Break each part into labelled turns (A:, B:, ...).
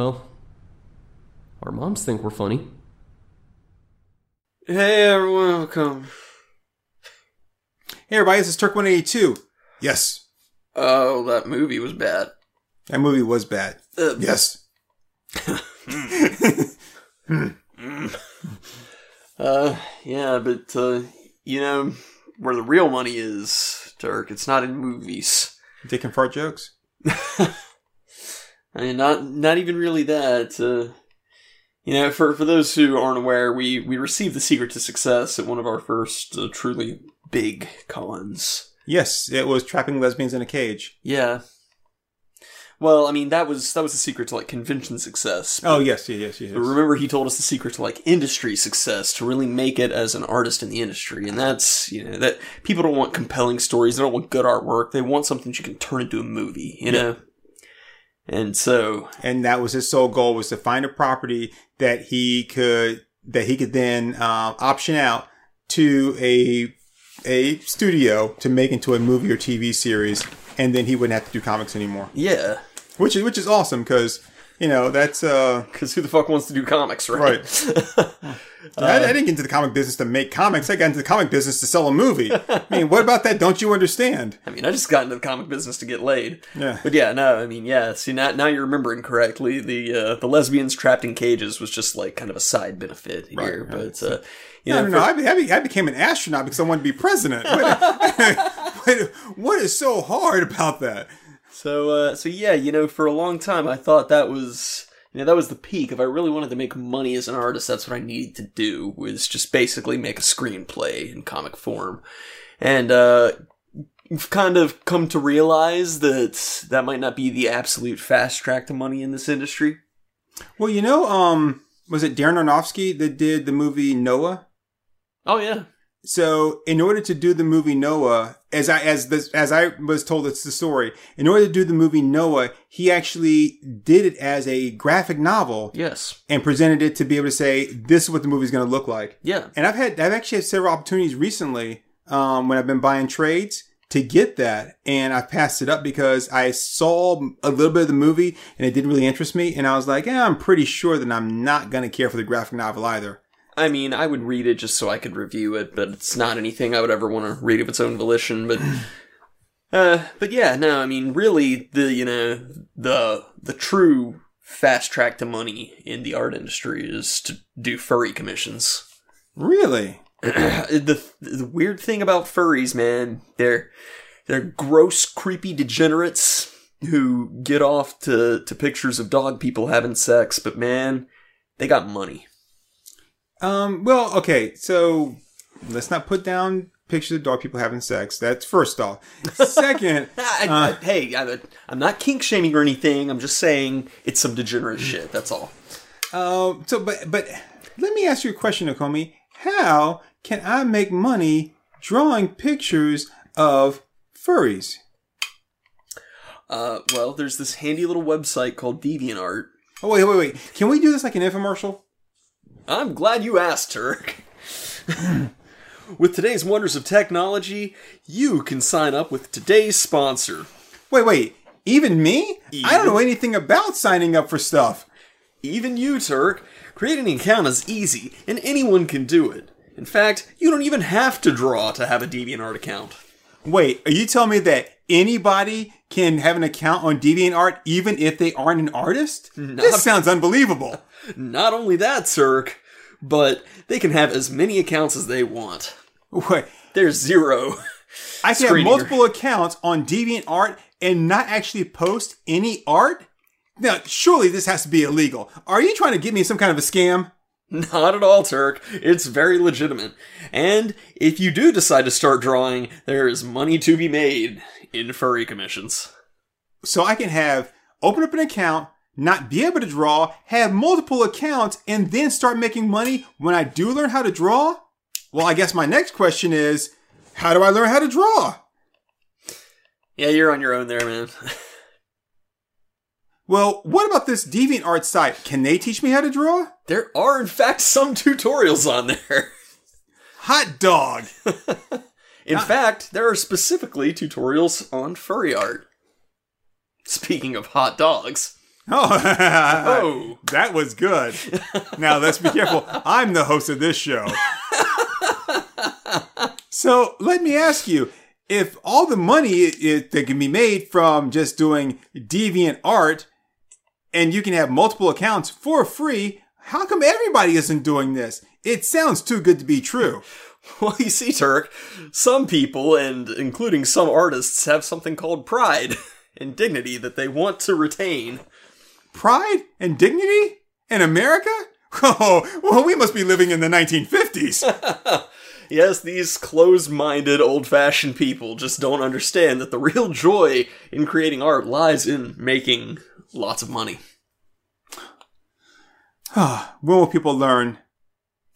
A: Well, our moms think we're funny.
B: Hey everyone, welcome.
C: Hey everybody, this is Turk 182. Yes,
B: Oh, that movie was bad.
C: that movie was bad.
B: Uh,
C: Yes.
B: Uh, yeah, but uh, you know where the real money is, Turk. It's not in movies.
C: Dick and fart jokes?
B: I mean, not not even really that. Uh, you know, for for those who aren't aware, we we received the secret to success at one of our first uh, truly big cons.
C: Yes, it was trapping lesbians in a cage.
B: Yeah. Well, I mean, that was that was the secret to like convention success.
C: Oh, yes, yes, yes, yes.
B: But remember, he told us the secret to like industry success to really make it as an artist in the industry, and that's you know that people don't want compelling stories, they don't want good artwork, they want something that you can turn into a movie, you know. And so,
C: And that was his sole goal was to find a property that he could that he could then um, option out to a a studio to make into a movie or TV series, and then he wouldn't have to do comics anymore.
B: yeah,
C: Which is which is awesome because you know that's uh
B: because who the fuck wants to do comics, right? right?
C: I, I didn't get into the comic business to make comics. I got into the comic business to sell a movie. I mean, what about that? Don't you understand?
B: I mean, I just got into the comic business to get laid.
C: Yeah.
B: But yeah, no, I mean, yeah. See, now, now you're remembering correctly. The uh, the lesbians trapped in cages was just like kind of a side benefit here.
C: Right, right.
B: But uh, you
C: No,
B: know,
C: no, no.
B: for-
C: I, I, be- I became an astronaut because I wanted to be president. What, what- what is so hard about that?
B: So, uh, so yeah, you know, for a long time, I thought that was, you know, that was the peak. If I really wanted to make money as an artist, that's what I needed to do was just basically make a screenplay in comic form, and uh, I've kind of come to realize that that might not be the absolute fast track to money in this industry.
C: Well, you know, um, was it Darren Aronofsky that did the movie Noah?
B: Oh yeah,
C: So, in order to do the movie Noah, as I as this as I was told, it's the story. In order to do the movie Noah, he actually did it as a graphic novel
B: yes,
C: and presented it to be able to say, "This is what the movie's going to look like."
B: yeah,
C: And I've had I've actually had several opportunities recently um, when I've been buying trades to get that, and I passed it up because I saw a little bit of the movie and it didn't really interest me, and I was like, yeah, I'm pretty sure that I'm not going to care for the graphic novel either.
B: I mean, I would read it just so I could review it, but it's not anything I would ever want to read of its own volition. But, uh, but yeah, no, I mean, really, the you know the the true fast track to money in the art industry is to do furry commissions.
C: Really?
B: the the weird thing about furries, man, they're they're gross, creepy degenerates who get off to to pictures of dog people having sex, but man, they got money.
C: Um. Well, okay. So let's not put down pictures of dog people having sex. That's first off. Second,
B: I, I, hey, I, I'm not kink shaming or anything. I'm just saying it's some degenerate shit. That's all.
C: Um. So, but but let me ask you a question, Nakomi. How can I make money drawing pictures of furries?
B: Uh, well, there's this handy little website called DeviantArt.
C: Oh wait, wait, wait. Can we do this like an infomercial?
B: I'm glad you asked, Turk. with today's wonders of technology, you can sign up with today's sponsor.
C: Wait, wait. Even me? I don't know anything about signing up for stuff.
B: Even you, Turk. Creating an account is easy, and anyone can do it. In fact, you don't even have to draw to have a DeviantArt account.
C: Wait, are you telling me that anybody can have an account on DeviantArt even if they aren't an artist? This sounds unbelievable.
B: Not only that, Turk, but they can have as many accounts as they want.
C: Wait,
B: There's zero.
C: I can have multiple accounts on DeviantArt and not actually post any art? Now, surely this has to be illegal. Are you trying to get me some kind of a scam?
B: Not at all, Turk. It's very legitimate. And if you do decide to start drawing, there is money to be made in furry commissions.
C: So I can have open up an account, not be able to draw, have multiple accounts, and then start making money when I do learn how to draw? Well, I guess my next question is, how do I learn how to draw?
B: Yeah, you're on your own there, man.
C: Well, what about this DeviantArt site? Can they teach me how to draw?
B: there are, in fact, some tutorials on there.
C: Hot dog.
B: In fact, there are specifically tutorials on furry art. Speaking of hot dogs.
C: Oh,
B: Oh.
C: that was good. Now let's be careful. I'm the host of this show. so let me ask you if all the money i- i- that can be made from just doing deviant art and you can have multiple accounts for free, how come everybody isn't doing this? It sounds too good to be true.
B: Well, you see, Turk, some people, and including some artists, have something called pride and dignity that they want to retain.
C: Pride and dignity in America? Oh, well, we must be living in the 1950s.
B: Yes, these closed minded, old fashioned people just don't understand that the real joy in creating art lies in making lots of money.
C: when will people learn?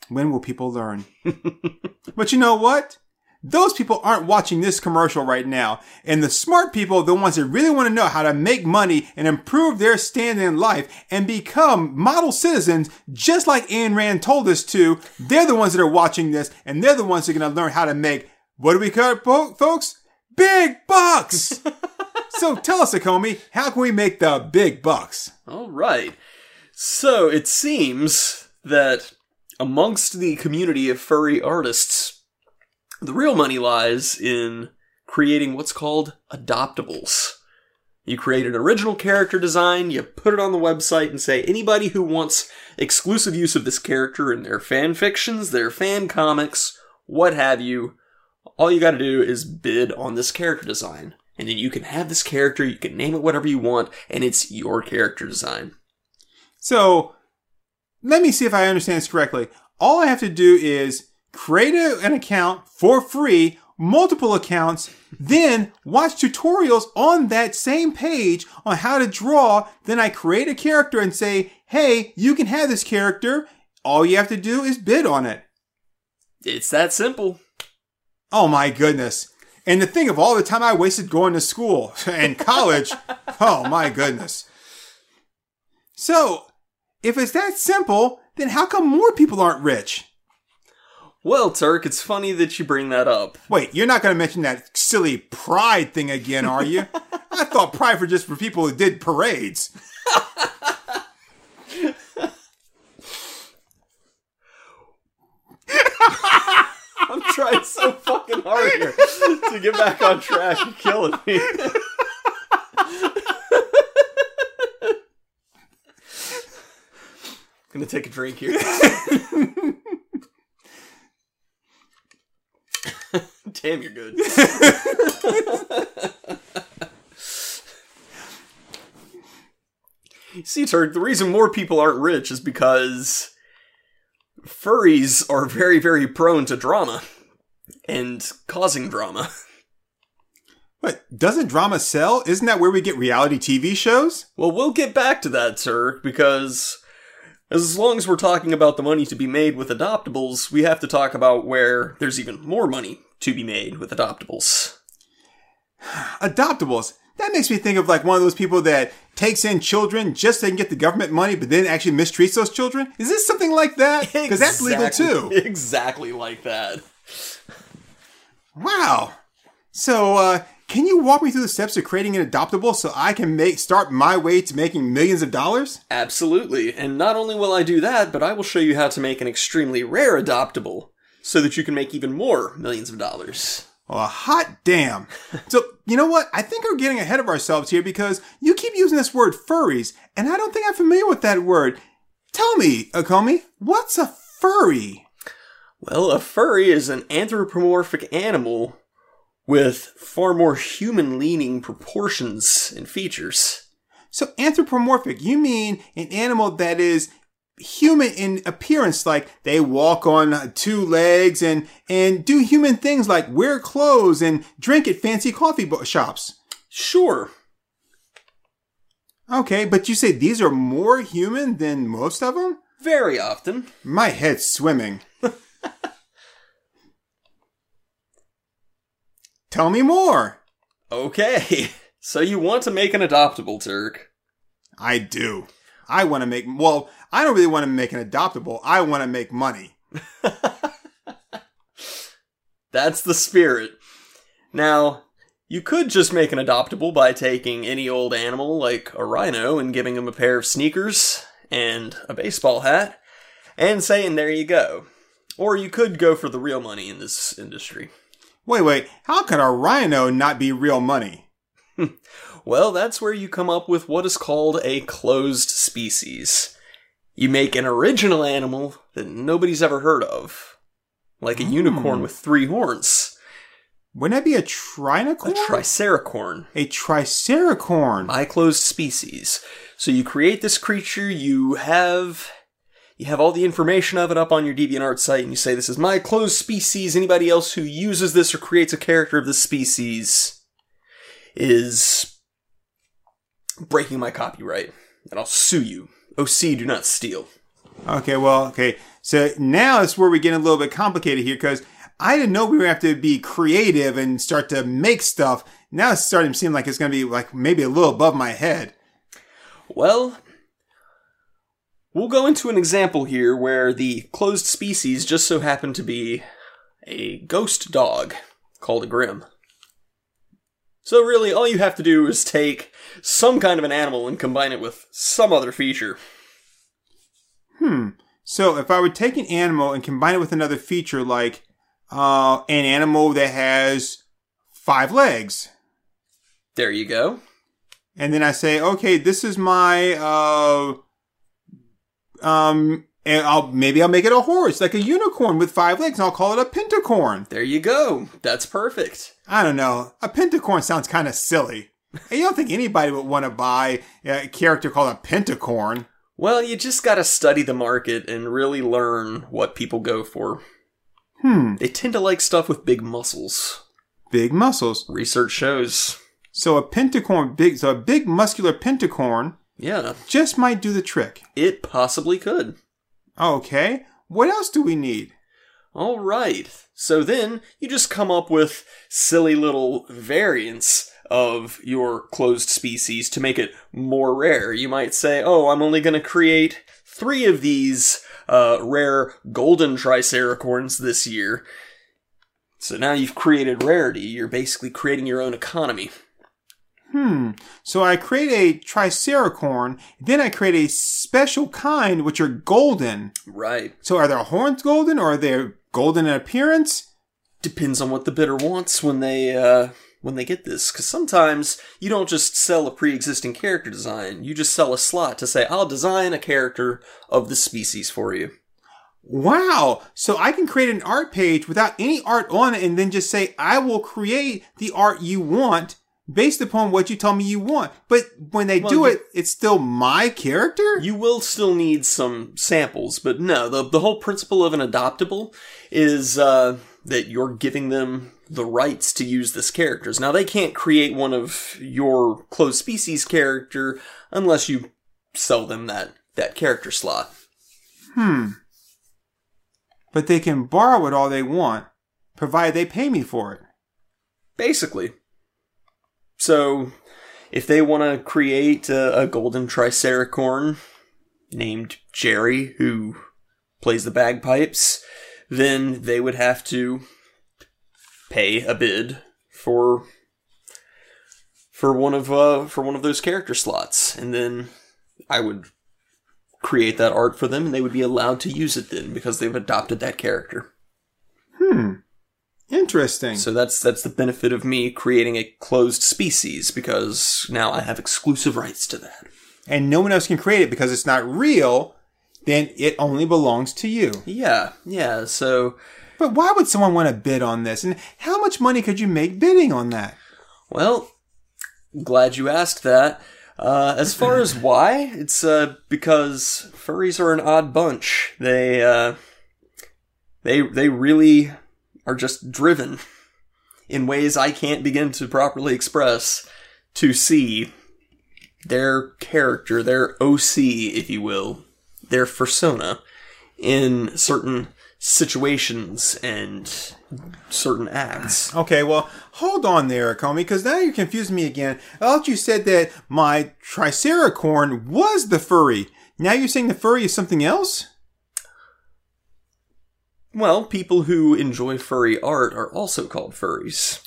C: When will people learn? but you know what? Those people aren't watching this commercial right now. And the smart people, the ones that really want to know how to make money and improve their standing in life and become model citizens, just like Ayn Rand told us to, they're the ones that are watching this and they're the ones that are going to learn how to make, what do we call it, folks? Big bucks! so tell us, Akomi, how can we make the big bucks?
B: All right. So it seems that amongst the community of furry artists, the real money lies in creating what's called adoptables. You create an original character design, you put it on the website and say anybody who wants exclusive use of this character in their fan fictions, their fan comics, what have you, all you gotta do is bid on this character design. And then you can have this character, you can name it whatever you want, and it's your character design.
C: So let me see if I understand this correctly. All I have to do is create an account for free, multiple accounts, then watch tutorials on that same page on how to draw. Then I create a character and say, hey, you can have this character. All you have to do is bid on it.
B: It's that simple.
C: Oh my goodness. And the thing of all the time I wasted going to school and college. oh my goodness. So, if it's that simple, then how come more people aren't rich?
B: Well, Turk, it's funny that you bring that up.
C: Wait, you're not going to mention that silly pride thing again, are you? I thought pride for just for people who did parades.
B: I'm trying so fucking hard here to get back on track. You're killing me. Gonna take a drink here. Damn, you're good. See, Turk, the reason more people aren't rich is because furries are very, very prone to drama and causing drama.
C: But doesn't drama sell? Isn't that where we get reality TV shows?
B: Well, we'll get back to that, sir, because as long as we're talking about the money to be made with adoptables, we have to talk about where there's even more money to be made with adoptables.
C: Adoptables. That makes me think of like one of those people that takes in children just so they can get the government money, but then actually mistreats those children. Is this something like that? Because that's legal too.
B: Exactly- Exactly like that.
C: Wow. So, uh, can you walk me through the steps of creating an adoptable so I can make start my way to making millions of dollars?
B: Absolutely. And not only will I do that, but I will show you how to make an extremely rare adoptable so that you can make even more millions of dollars.
C: Well, hot damn. So, you know what? I think we're getting ahead of ourselves here because you keep using this word furries, and I don't think I'm familiar with that word. Tell me, Akomi, what's a furry?
B: Well, a furry is an anthropomorphic animal with far more human leaning proportions and features.
C: So, anthropomorphic, you mean an animal that is human in appearance, like they walk on two legs and, and do human things like wear clothes and drink at fancy coffee bo- shops.
B: Sure.
C: Okay, but you say these are more human than most of them?
B: Very often.
C: My head's swimming. Tell me more.
B: Okay. So you want to make an adoptable, Turk.
C: I do. I want to make, well, I don't really want to make an adoptable. I want to make money.
B: That's the spirit. Now, You could just make an adoptable by taking any old animal like a rhino and giving him a pair of sneakers and a baseball hat and saying, there you go. Or you could go for the real money in this industry.
C: Wait, wait. How could a rhino not be real money?
B: Well, that's where you come up with what is called a closed species. You make an original animal that nobody's ever heard of, like a unicorn oh. with three horns,
C: Wouldn't that be a
B: a
C: trinocorn?
B: triceracorn.
C: a triceracorn.
B: by closed species. So you create this creature, you have you have all the information of it up on your DeviantArt site, and you say, "This is my closed species. Anybody else who uses this or creates a character of this species is breaking my copyright, and I'll sue you. OC, do not steal."
C: Okay, well, okay. So now it's where we get a little bit complicated here because I didn't know we were going to have to be creative and start to make stuff. Now it's starting to seem like it's going to be like maybe a little above my head.
B: Well, we'll go into an example here where the closed species just so happened to be a ghost dog called a Grim. So, really, all you have to do is take some kind of an animal and combine it with some other feature.
C: Hmm. So if I would take an animal and combine it with another feature like uh, an animal that has five legs,
B: There you go.
C: and then I say, okay, this is my uh, um, and I'll maybe I'll make it a horse, like a unicorn with five legs, and I'll call it a pentacorn.
B: There you go. That's perfect.
C: I don't know. A pentacorn sounds kind of silly. I don't think anybody would want to buy a character called a pentacorn.
B: Well, you just gotta study the market and really learn what people go for.
C: Hmm.
B: They tend to like stuff with big muscles.
C: Big muscles.
B: Research shows.
C: So a pentacorn, big, so a big muscular pentacorn
B: Yeah,
C: just might do the trick.
B: it possibly could.
C: Okay. What else do we need?
B: All right. So then you just come up with silly little variants of your closed species to make it more rare. You might say, "Oh, I'm only going to create 3 of these uh, rare golden triceracorns this year." So now you've created rarity. You're basically creating your own economy.
C: Hmm. So I create a triceracorn, then I create a special kind which are golden.
B: Right.
C: So are their horns golden or are they golden in appearance?
B: Depends on what the bidder wants when they uh when they get this cuz sometimes you don't just sell a pre-existing character design. You just sell a slot to say I'll design a character of the species for you.
C: Wow. So I can create an art page without any art on it and then just say, I will create the art you want based upon what you tell me you want. But when they
B: Well,
C: do
B: you-
C: it, it's still my character?
B: You will still need some samples, but no, the the whole principle of an adoptable is uh that you're giving them the rights to use this characters. Now they can't create one of your close species character unless you sell them that that character slot.
C: Hmm. But they can borrow it all they want, provided they pay me for it.
B: Basically. So, if they want to create a, a golden triceracorn named Jerry, who plays the bagpipes, then they would have to pay a bid for for one of uh, for one of those character slots, and then I would create that art for them, and they would be allowed to use it then because they've adopted that character.
C: Hmm. Interesting.
B: So that's that's the benefit of me creating a closed species because now I have exclusive rights to that.
C: and no one else can create it because it's not real, then it only belongs to you.
B: Yeah, yeah. So,
C: But why would someone want to bid on this? And how much money could you make bidding on that?
B: well, glad you asked that. Uh, as far as why, it's uh, because furries are an odd bunch. They uh, they they really are just driven in ways I can't begin to properly express to see their character, their OC, if you will, their persona in certain situations and certain acts.
C: Okay, well, hold on there, Comey, because now you're confusing me again. I thought you said that my triceracorn was the furry. Now you're saying the furry is something else?
B: Well, people who enjoy furry art are also called furries.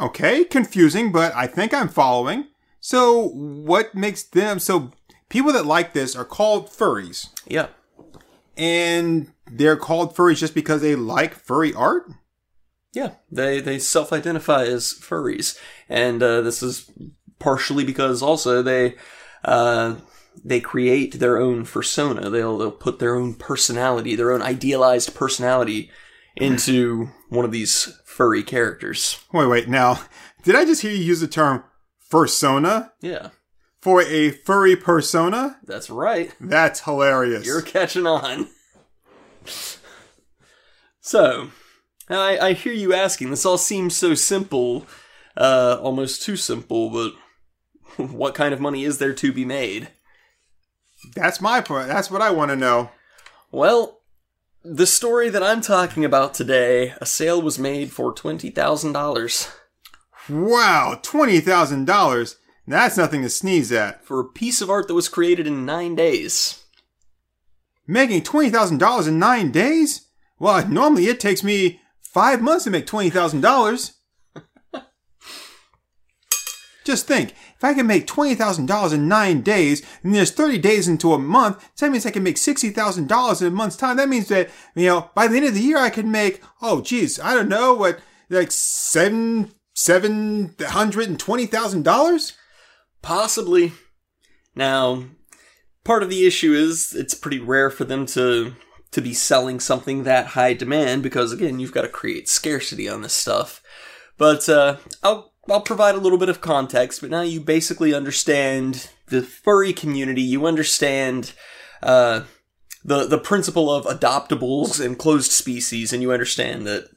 C: Okay, confusing, but I think I'm following. So, what makes them so? People that like this are called furries,
B: Yeah.
C: and they're called furries just because they like furry art.
B: Yeah, they they self-identify as furries, and uh, this is partially because also they uh, they create their own persona. They'll they'll put their own personality, their own idealized personality, into one of these furry characters.
C: Wait, wait. Now, did I just hear you use the term fursona
B: Yeah,
C: for a furry persona?
B: that's right.
C: That's hilarious.
B: You're catching on. So, I, I hear you asking. This all seems so simple, uh, almost too simple. But what kind of money is there to be made?
C: That's my point. That's what I want to know.
B: Well, the story that I'm talking about today, a sale was made for twenty thousand dollars
C: Wow, twenty thousand dollars. That's nothing to sneeze at.
B: for a piece of art that was created in nine days.
C: Making twenty thousand dollars in nine days? Well, normally it takes me five months to make twenty thousand dollars. Just think, if I can make twenty thousand dollars in nine days, and there's thirty days into a month, that means I can make sixty thousand dollars in a month's time. That means that you know by the end of the year I can make oh geez, I don't know what like seven seven hundred and twenty thousand dollars.
B: Possibly. Now, part of the issue is it's pretty rare for them to to be selling something that high demand because again, you've got to create scarcity on this stuff. But uh, I'll I'll provide a little bit of context. But now you basically understand the furry community. You understand. Uh, the, the principle of adoptables and closed species, and you understand that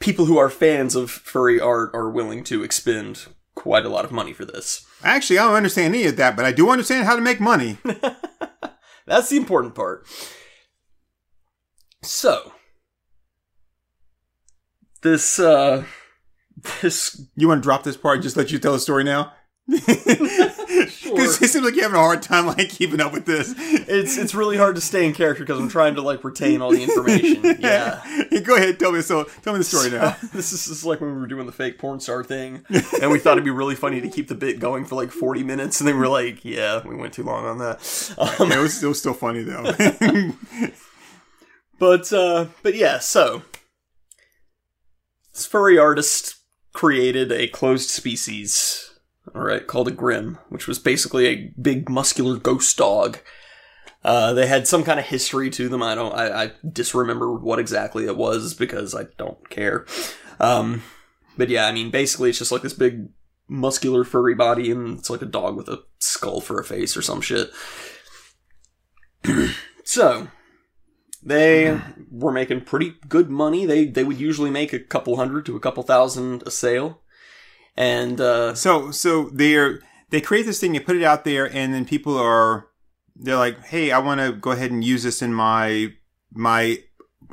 B: people who are fans of furry art are willing to expend quite a lot of money for this.
C: Actually, I don't understand any of that, but I do understand how to make money.
B: That's the important part. So, this, uh, this,
C: You want to drop this part? and Just let you tell the story now. Because it seems like you're having a hard time like keeping up with this.
B: it's, it's really hard to stay in character because I'm trying to, like, retain all the information. Yeah.
C: Go ahead, tell me so. Tell me the story now.
B: this is just like when we were doing the fake porn star thing, and we thought it'd be really funny to keep the bit going for like 40 minutes, and then we're like, yeah, we went too long on that. Um,
C: it was, it was still funny though.
B: But uh but yeah, so this furry artist created a closed species, alright, called a Grim, which was basically a big muscular ghost dog. Uh, they had some kind of history to them. I don't. I, I disremember what exactly it was because I don't care. Um, but yeah, I mean, basically, it's just like this big muscular furry body, and it's like a dog with a skull for a face or some shit. so they were making pretty good money. They they would usually make a couple hundred to a couple thousand a sale, and uh,
C: so so they're they create this thing, they put it out there, and then people are they're like, hey, I want to go ahead and use this in my my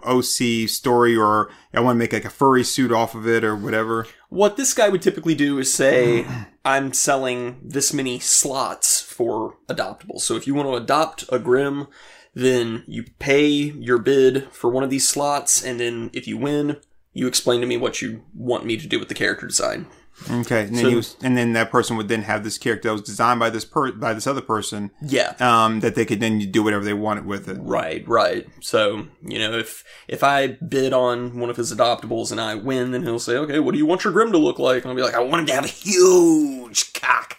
C: OC story, or I want to make like a furry suit off of it, or whatever.
B: what this guy would typically do is say, "I'm selling this many slots for adoptables. So if you want to adopt a Grim." Then you pay your bid for one of these slots, and then if you win, you explain to me what you want me to do with the character design.
C: Okay, and then
B: So-
C: was, and then that person would then have this character that was designed by this per by this other person,
B: Yeah,
C: um, that they could then do whatever they wanted with it.
B: Right, right. So, you know, if if I bid on one of his adoptables and I win, then he'll say, "Okay, what do you want your Grim to look like?" And I'll be like, "I want him to have a huge cock,"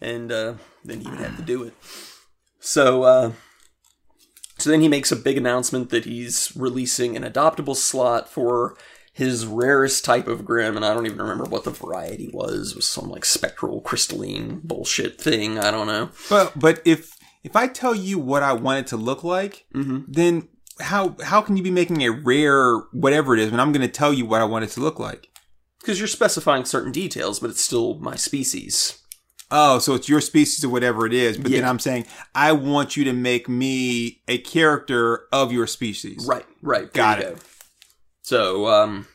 B: and uh, then he would have to do it. So, uh, so then he makes a big announcement that he's releasing an adoptable slot for his rarest type of Grim, and I don't even remember what the variety was. It was some like spectral crystalline bullshit thing. I don't know.
C: But but if if I tell you what I want it to look like, mm-hmm. then how how can you be making a rare whatever it is when I'm going to tell you what I want it to look like?
B: Because you're specifying certain details, but it's still my species.
C: Oh, so it's your species or whatever it is, but then I'm saying I want you to make me a character of your species.
B: Right, right.
C: Got it.
B: go. So, um,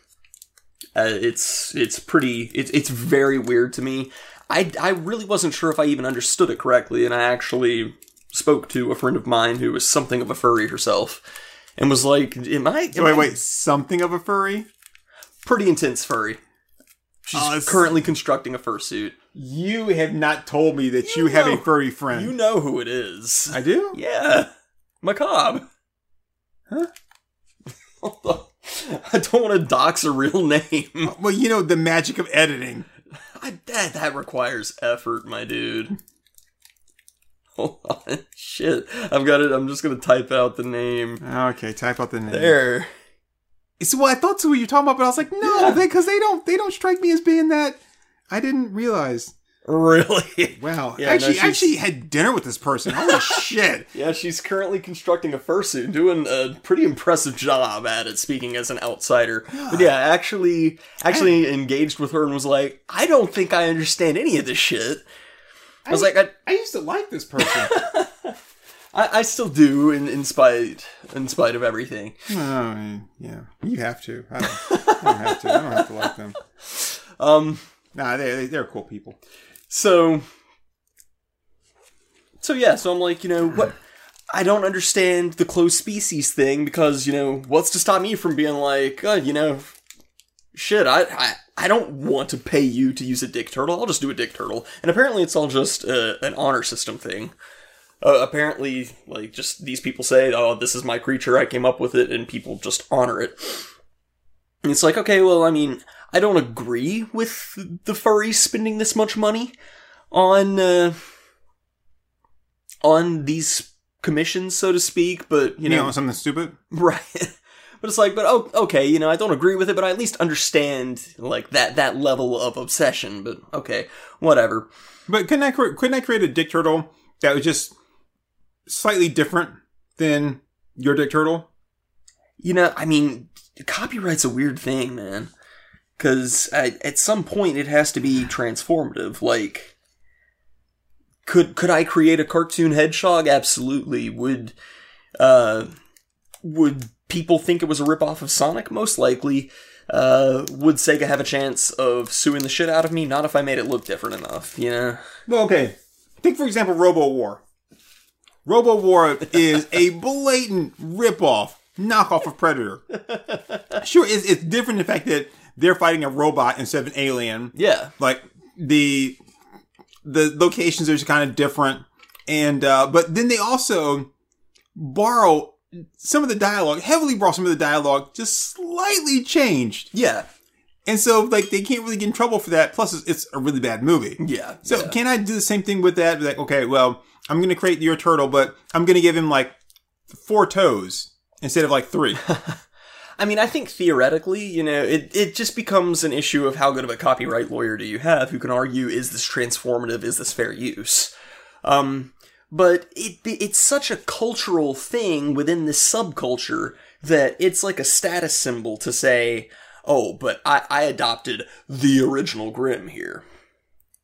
B: uh, it's it's pretty. It's it's very weird to me. I I really wasn't sure if I even understood it correctly, and I actually spoke to a friend of mine who was something of a furry herself, and was like, "Am I?" am
C: Wait,
B: I
C: wait, something of a furry?
B: Pretty intense furry. She's
C: Uh,
B: currently constructing a fursuit.
C: You have not told me that you,
B: You
C: have a furry friend.
B: You know who it is.
C: I do?
B: Yeah. Macabre.
C: Huh?
B: I don't want to dox a real name.
C: Well, you know the magic of editing.
B: I, that, that requires effort, my dude. Hold on. Shit. I've got it. I'm just going to type out the name.
C: Okay, type out the name.
B: There.
C: So well, I thought so what you're talking about, but I was like, no,
B: Yeah.
C: because they don't they don't strike me as being that. I didn't realize.
B: Really?
C: Wow,
B: Yeah,
C: actually,
B: she's-
C: actually had dinner with this person. Holy shit!
B: Yeah, she's currently constructing a fursuit, doing a pretty impressive job at it. Speaking as an outsider, but yeah, actually, actually engaged with her and was like, "I don't think I understand any of this shit." I was like, I,
C: I used to like this person.
B: I, I still do, in, in spite, in spite of everything.
C: oh, yeah, you have to. I don't, I don't have to. I don't have to like them.
B: Um,
C: Nah, they they- they're cool people.
B: so, so yeah, so I'm like, you know, what? I don't understand the closed species thing because you know what's to stop me from being like, uh, you know, shit, I, I I don't want to pay you to use a dick turtle. I'll just do a dick turtle. And apparently, it's all just uh, an honor system thing. Uh, apparently, like just these people say, "Oh, this is my creature. I came up with it," and people just honor it. And it's like, okay, well, I mean, I don't agree with the furries spending this much money on uh, on these commissions, so to speak. But you
C: You
B: know,
C: know, something stupid.
B: Right. But it's like, but oh, okay, you know, I don't agree with it, but I at least understand like that that level of obsession. But okay, whatever.
C: But couldn't I couldn't I create a dick turtle that was just slightly different than your dick turtle?
B: You know, I mean, copyright's a weird thing, man. Because at some point it has to be transformative. Like, could could I create a cartoon hedgehog? Absolutely. Would uh would people think it was a ripoff of Sonic? Most likely. Uh, would Sega have a chance of suing the shit out of me? Not if I made it look different enough, you know?
C: Well, okay. Take for example Robo War. Robo War is a blatant ripoff, knockoff of Predator. Sure, it's, it's different in the fact that they're fighting a robot instead of an alien.
B: Yeah.
C: Like the the locations are just kind of different, and uh, but then they also borrow some of the dialogue, heavily borrow some of the dialogue, just slightly changed,
B: Yeah.
C: and so like they can't really get in trouble for that. Plus, it's, it's a really bad movie.
B: Yeah.
C: So
B: yeah.
C: can I do the same thing with that? Like, okay, well, I'm going to create your turtle, but I'm going to give him like four toes instead of like three.
B: I mean, I think theoretically, you know, it, it just becomes an issue of how good of a copyright lawyer do you have who can argue, is this transformative? Is this fair use? Um, but it, it's such a cultural thing within this subculture that it's like a status symbol to say, oh, but I, I adopted the original Grim here.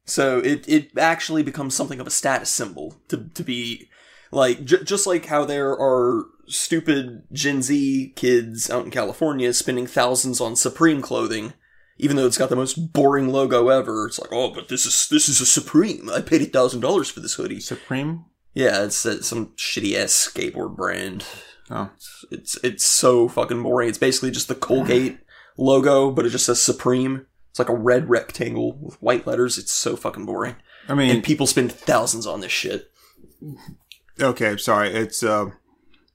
B: So it, it actually becomes something of a status symbol to, to be like, j- just like how there are stupid Gen Z kids out in California spending thousands on Supreme clothing, even though it's got the most boring logo ever. It's like, oh, but this is this is a Supreme. I paid a thousand dollars for this hoodie.
C: Supreme?
B: Yeah, it's uh, some shitty ass skateboard brand.
C: Oh.
B: It's it's so fucking boring. It's basically just the Colgate logo, but it just says Supreme. It's like a red rectangle with white letters. It's so fucking boring.
C: I mean,
B: And people spend thousands on this shit.
C: okay, sorry. It's, uh,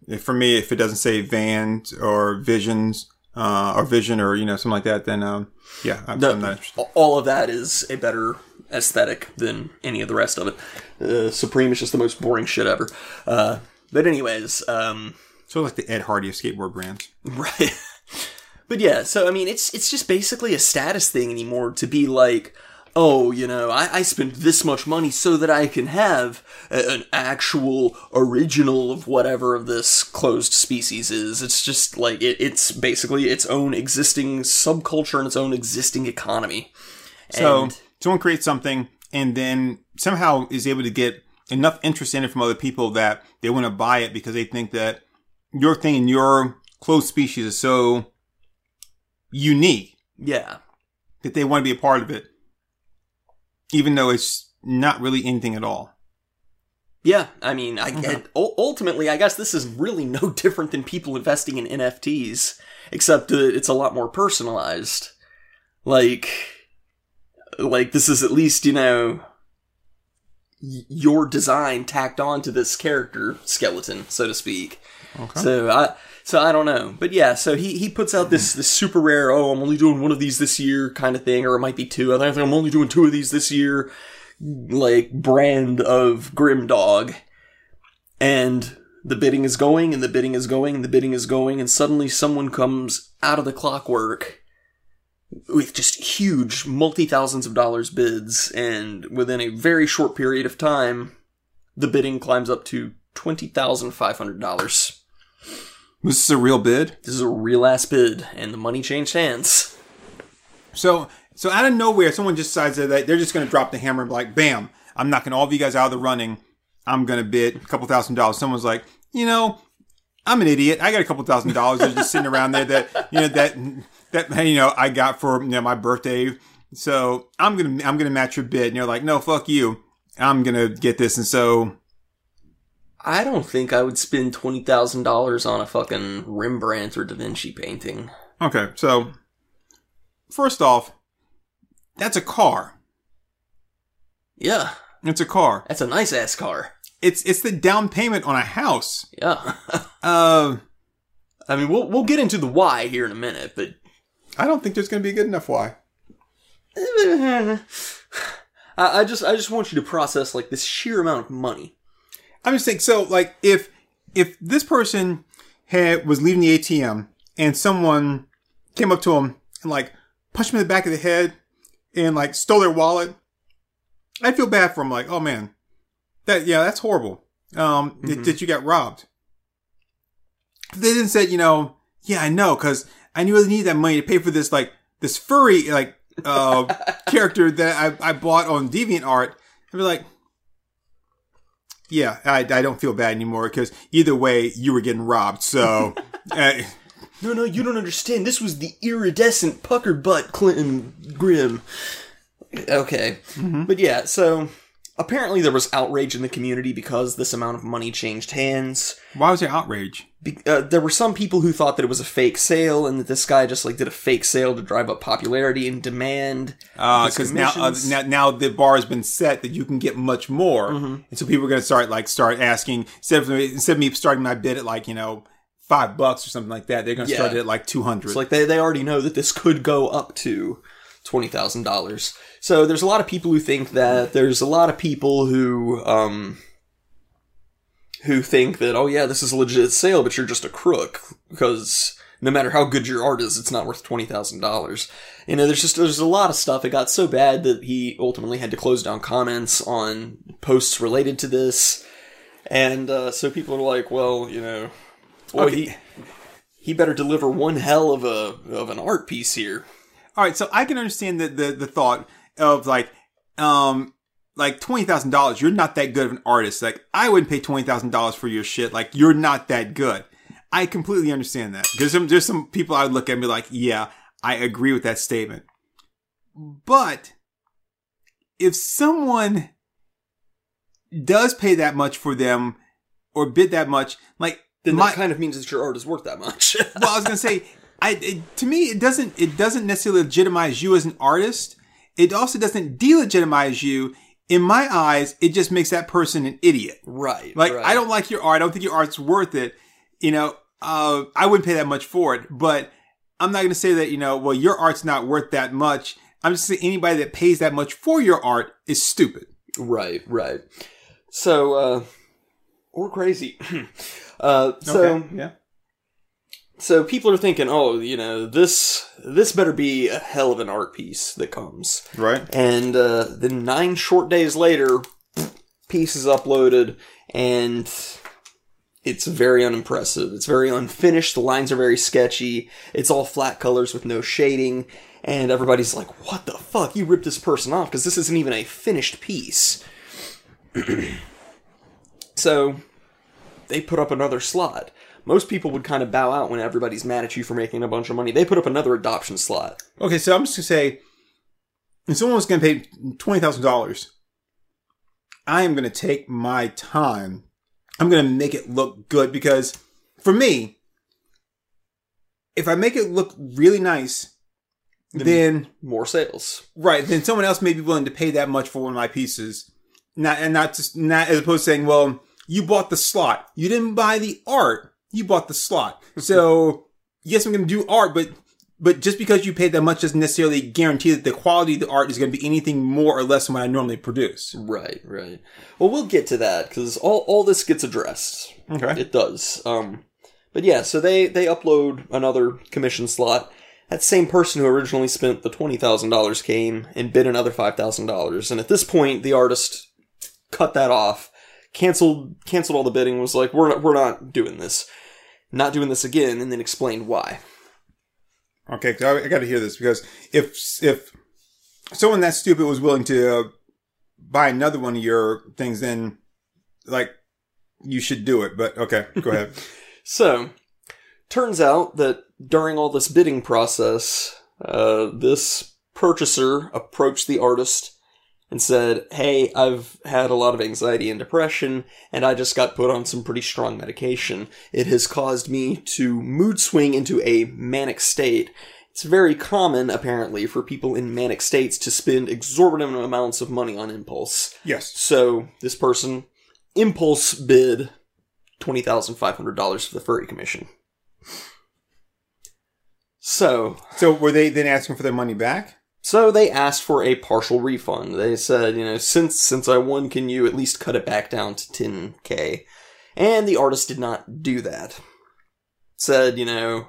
C: if- for me, if it doesn't say Vans or Visions, uh, or Vision or, you know, something like that, then, um, yeah, I'm,
B: No,
C: I'm not interested.
B: all of that is a better aesthetic than any of the rest of it. Uh, Supreme is just the most boring shit ever. Uh, but anyways, um,
C: So like the Ed Hardy of skateboard brands.
B: right. But yeah, so I mean, it's it's just basically a status thing anymore to be like, oh, you know, I, I spent this much money so that I can have a, an actual original of whatever of this closed species is. It's just like it, it's basically its own existing subculture and its own existing economy.
C: So
B: And-
C: someone creates something and then somehow is able to get enough interest in it from other people that they want to buy it because they think that your thing and your closed species is so unique
B: yeah,
C: that they want to be a part of it, even though it's not really anything at all.
B: Yeah, I mean, I ul- ultimately, I guess this is really no different than people investing in NFTs, except uh, it's a lot more personalized. Like, like this is at least you know your design tacked on to this character skeleton, so to speak.
C: Okay.
B: So I so I don't know, but yeah. So he he puts out this this super rare. Oh, I'm only doing one of these this year, kind of thing, or it might be two. I think I'm only doing two of these this year. Like brand of Grim Dog, and the bidding is going, and the bidding is going, and the bidding is going, and suddenly someone comes out of the clockwork with just huge multi thousands of dollars bids, and within a very short period of time, the bidding climbs up to twenty thousand five hundred dollars.
C: Was is a real bid?
B: This is a real ass bid, and the money changed hands.
C: So, so out of nowhere, someone just decides that they're just going to drop the hammer and be like, bam, I'm knocking all of you guys out of the running. I'm going to bid a couple thousand dollars. Someone's like, you know, I'm an idiot. I got a couple thousand dollars that's just sitting around there that, you know, that, that, you know, I got for, you know, my birthday. So I'm going to, I'm going to match your bid. And you're like, no, fuck you. I'm going to get this. And so
B: I don't think I would spend twenty thousand dollars on a fucking Rembrandt or Da Vinci painting.
C: Okay, so first off, that's a car.
B: Yeah,
C: It's a car.
B: that's a nice ass car.
C: It's it's the down payment on a house.
B: Yeah,
C: Uh,
B: I mean we'll we'll get into the why here in a minute, but
C: I don't think there's going to be a good enough why.
B: I, I just I just want you to process like this sheer amount of money.
C: I'm just saying. So, like, if if this person had was leaving the ATM and someone came up to him and like punched him in the back of the head and like stole their wallet, I'd feel bad for him. Like, oh man, that yeah, that's horrible. Um, that, that you got robbed. If they didn't say, you know, yeah, I know, because I really need that money to pay for this like this furry like uh character that I I bought on DeviantArt. I'd be like, yeah, I, I don't feel bad anymore because either way, you were getting robbed. So, uh,
B: No, no, you don't understand. This was the iridescent pucker butt Clinton Grim. Okay. But yeah, so apparently there was outrage in the community because this amount of money changed hands.
C: why was there outrage?
B: Be- uh, there were some people who thought that it was a fake sale and that this guy just like did a fake sale to drive up popularity and demand.
C: Because now, uh, now, now the bar has been set that you can get much more, and so people are going to start like start asking instead of instead of me starting my bid at like you know five bucks or something like that, they're going to start it at like two hundred.
B: It's like they, they already know that this could go up to twenty thousand dollars. So there's a lot of people who think that. There's a lot of people who um who think that oh yeah this is a legit sale, but you're just a crook because no matter how good your art is, it's not worth twenty thousand dollars. You know, there's just there's a lot of stuff. It got so bad that he ultimately had to close down comments on posts related to this, and uh, so people are like, well, you know, boy,
C: Okay.
B: he he better deliver one hell of a of an art piece here.
C: All right, so I can understand the the, the thought of like, um, like twenty thousand dollars. You're not that good of an artist. Like I wouldn't pay twenty thousand dollars for your shit. Like you're not that good. I completely understand that because some, there's some people I would look at and be like, yeah, I agree with that statement. But if someone does pay that much for them or bid that much, like
B: Then
C: my,
B: that kind of means that your art is worth that much.
C: well, I was gonna say, I it, to me it doesn't it doesn't necessarily legitimize you as an artist. It also doesn't delegitimize you. In my eyes, it just makes that person an idiot.
B: right.
C: Like
B: right.
C: I don't like your art. I don't think your art's worth it. You know, uh, I wouldn't pay that much for it. But I'm not gonna say that. You know, well, your art's not worth that much. I'm just saying anybody that pays that much for your art is stupid.
B: Right, right. So, uh, or crazy. uh, so,
C: yeah.
B: So people are thinking, oh, you know, this this better be a hell of an art piece that comes.
C: Right.
B: And uh, then nine short days later, piece is uploaded, and it's very unimpressive. It's very unfinished. The lines are very sketchy. It's all flat colors with no shading. And everybody's like, what the fuck? You ripped this person off because this isn't even a finished piece. so they put up another slot. Most people would kind of bow out when everybody's mad at you for making a bunch of money. They put up another adoption slot.
C: Okay, so I'm just gonna say, if someone was gonna pay twenty thousand dollars, I am gonna take my time. I'm gonna make it look good because, for me, if I make it look really nice, then
B: More sales.
C: right, then someone else may be willing to pay that much for one of my pieces. Not and not just not as opposed to saying, well, you bought the slot. You didn't buy the art. You bought the slot. So yes, I'm going to do art, but but just because you paid that much doesn't necessarily guarantee that the quality of the art is going to be anything more or less than what I normally produce.
B: Right, right. Well, we'll get to that because all, all this gets addressed.
C: Okay.
B: It does. Um, but yeah, so they they upload another commission slot. That same person who originally spent the twenty thousand dollars came and bid another five thousand dollars, and at this point, the artist cut that off, canceled canceled all the bidding, was like, "We're not, we're not doing this, not doing this again," and then explained why.
C: Okay, I, I got to hear this because if if someone that stupid was willing to uh, buy another one of your things, then like you should do it. But okay, go ahead.
B: So, turns out that during all this bidding process, uh, this purchaser approached the artist and said, Hey, I've had a lot of anxiety and depression, and I just got put on some pretty strong medication. It has caused me to mood swing into a manic state. It's very common, apparently, for people in manic states to spend exorbitant amounts of money on impulse.
C: yes.
B: So this person impulse bid twenty thousand five hundred dollars for the furry commission. So
C: So were they then asking for their money back?
B: So they asked for a partial refund. They said, you know, since since I won, can you at least cut it back down to ten k? And the artist did not do that. Said, you know,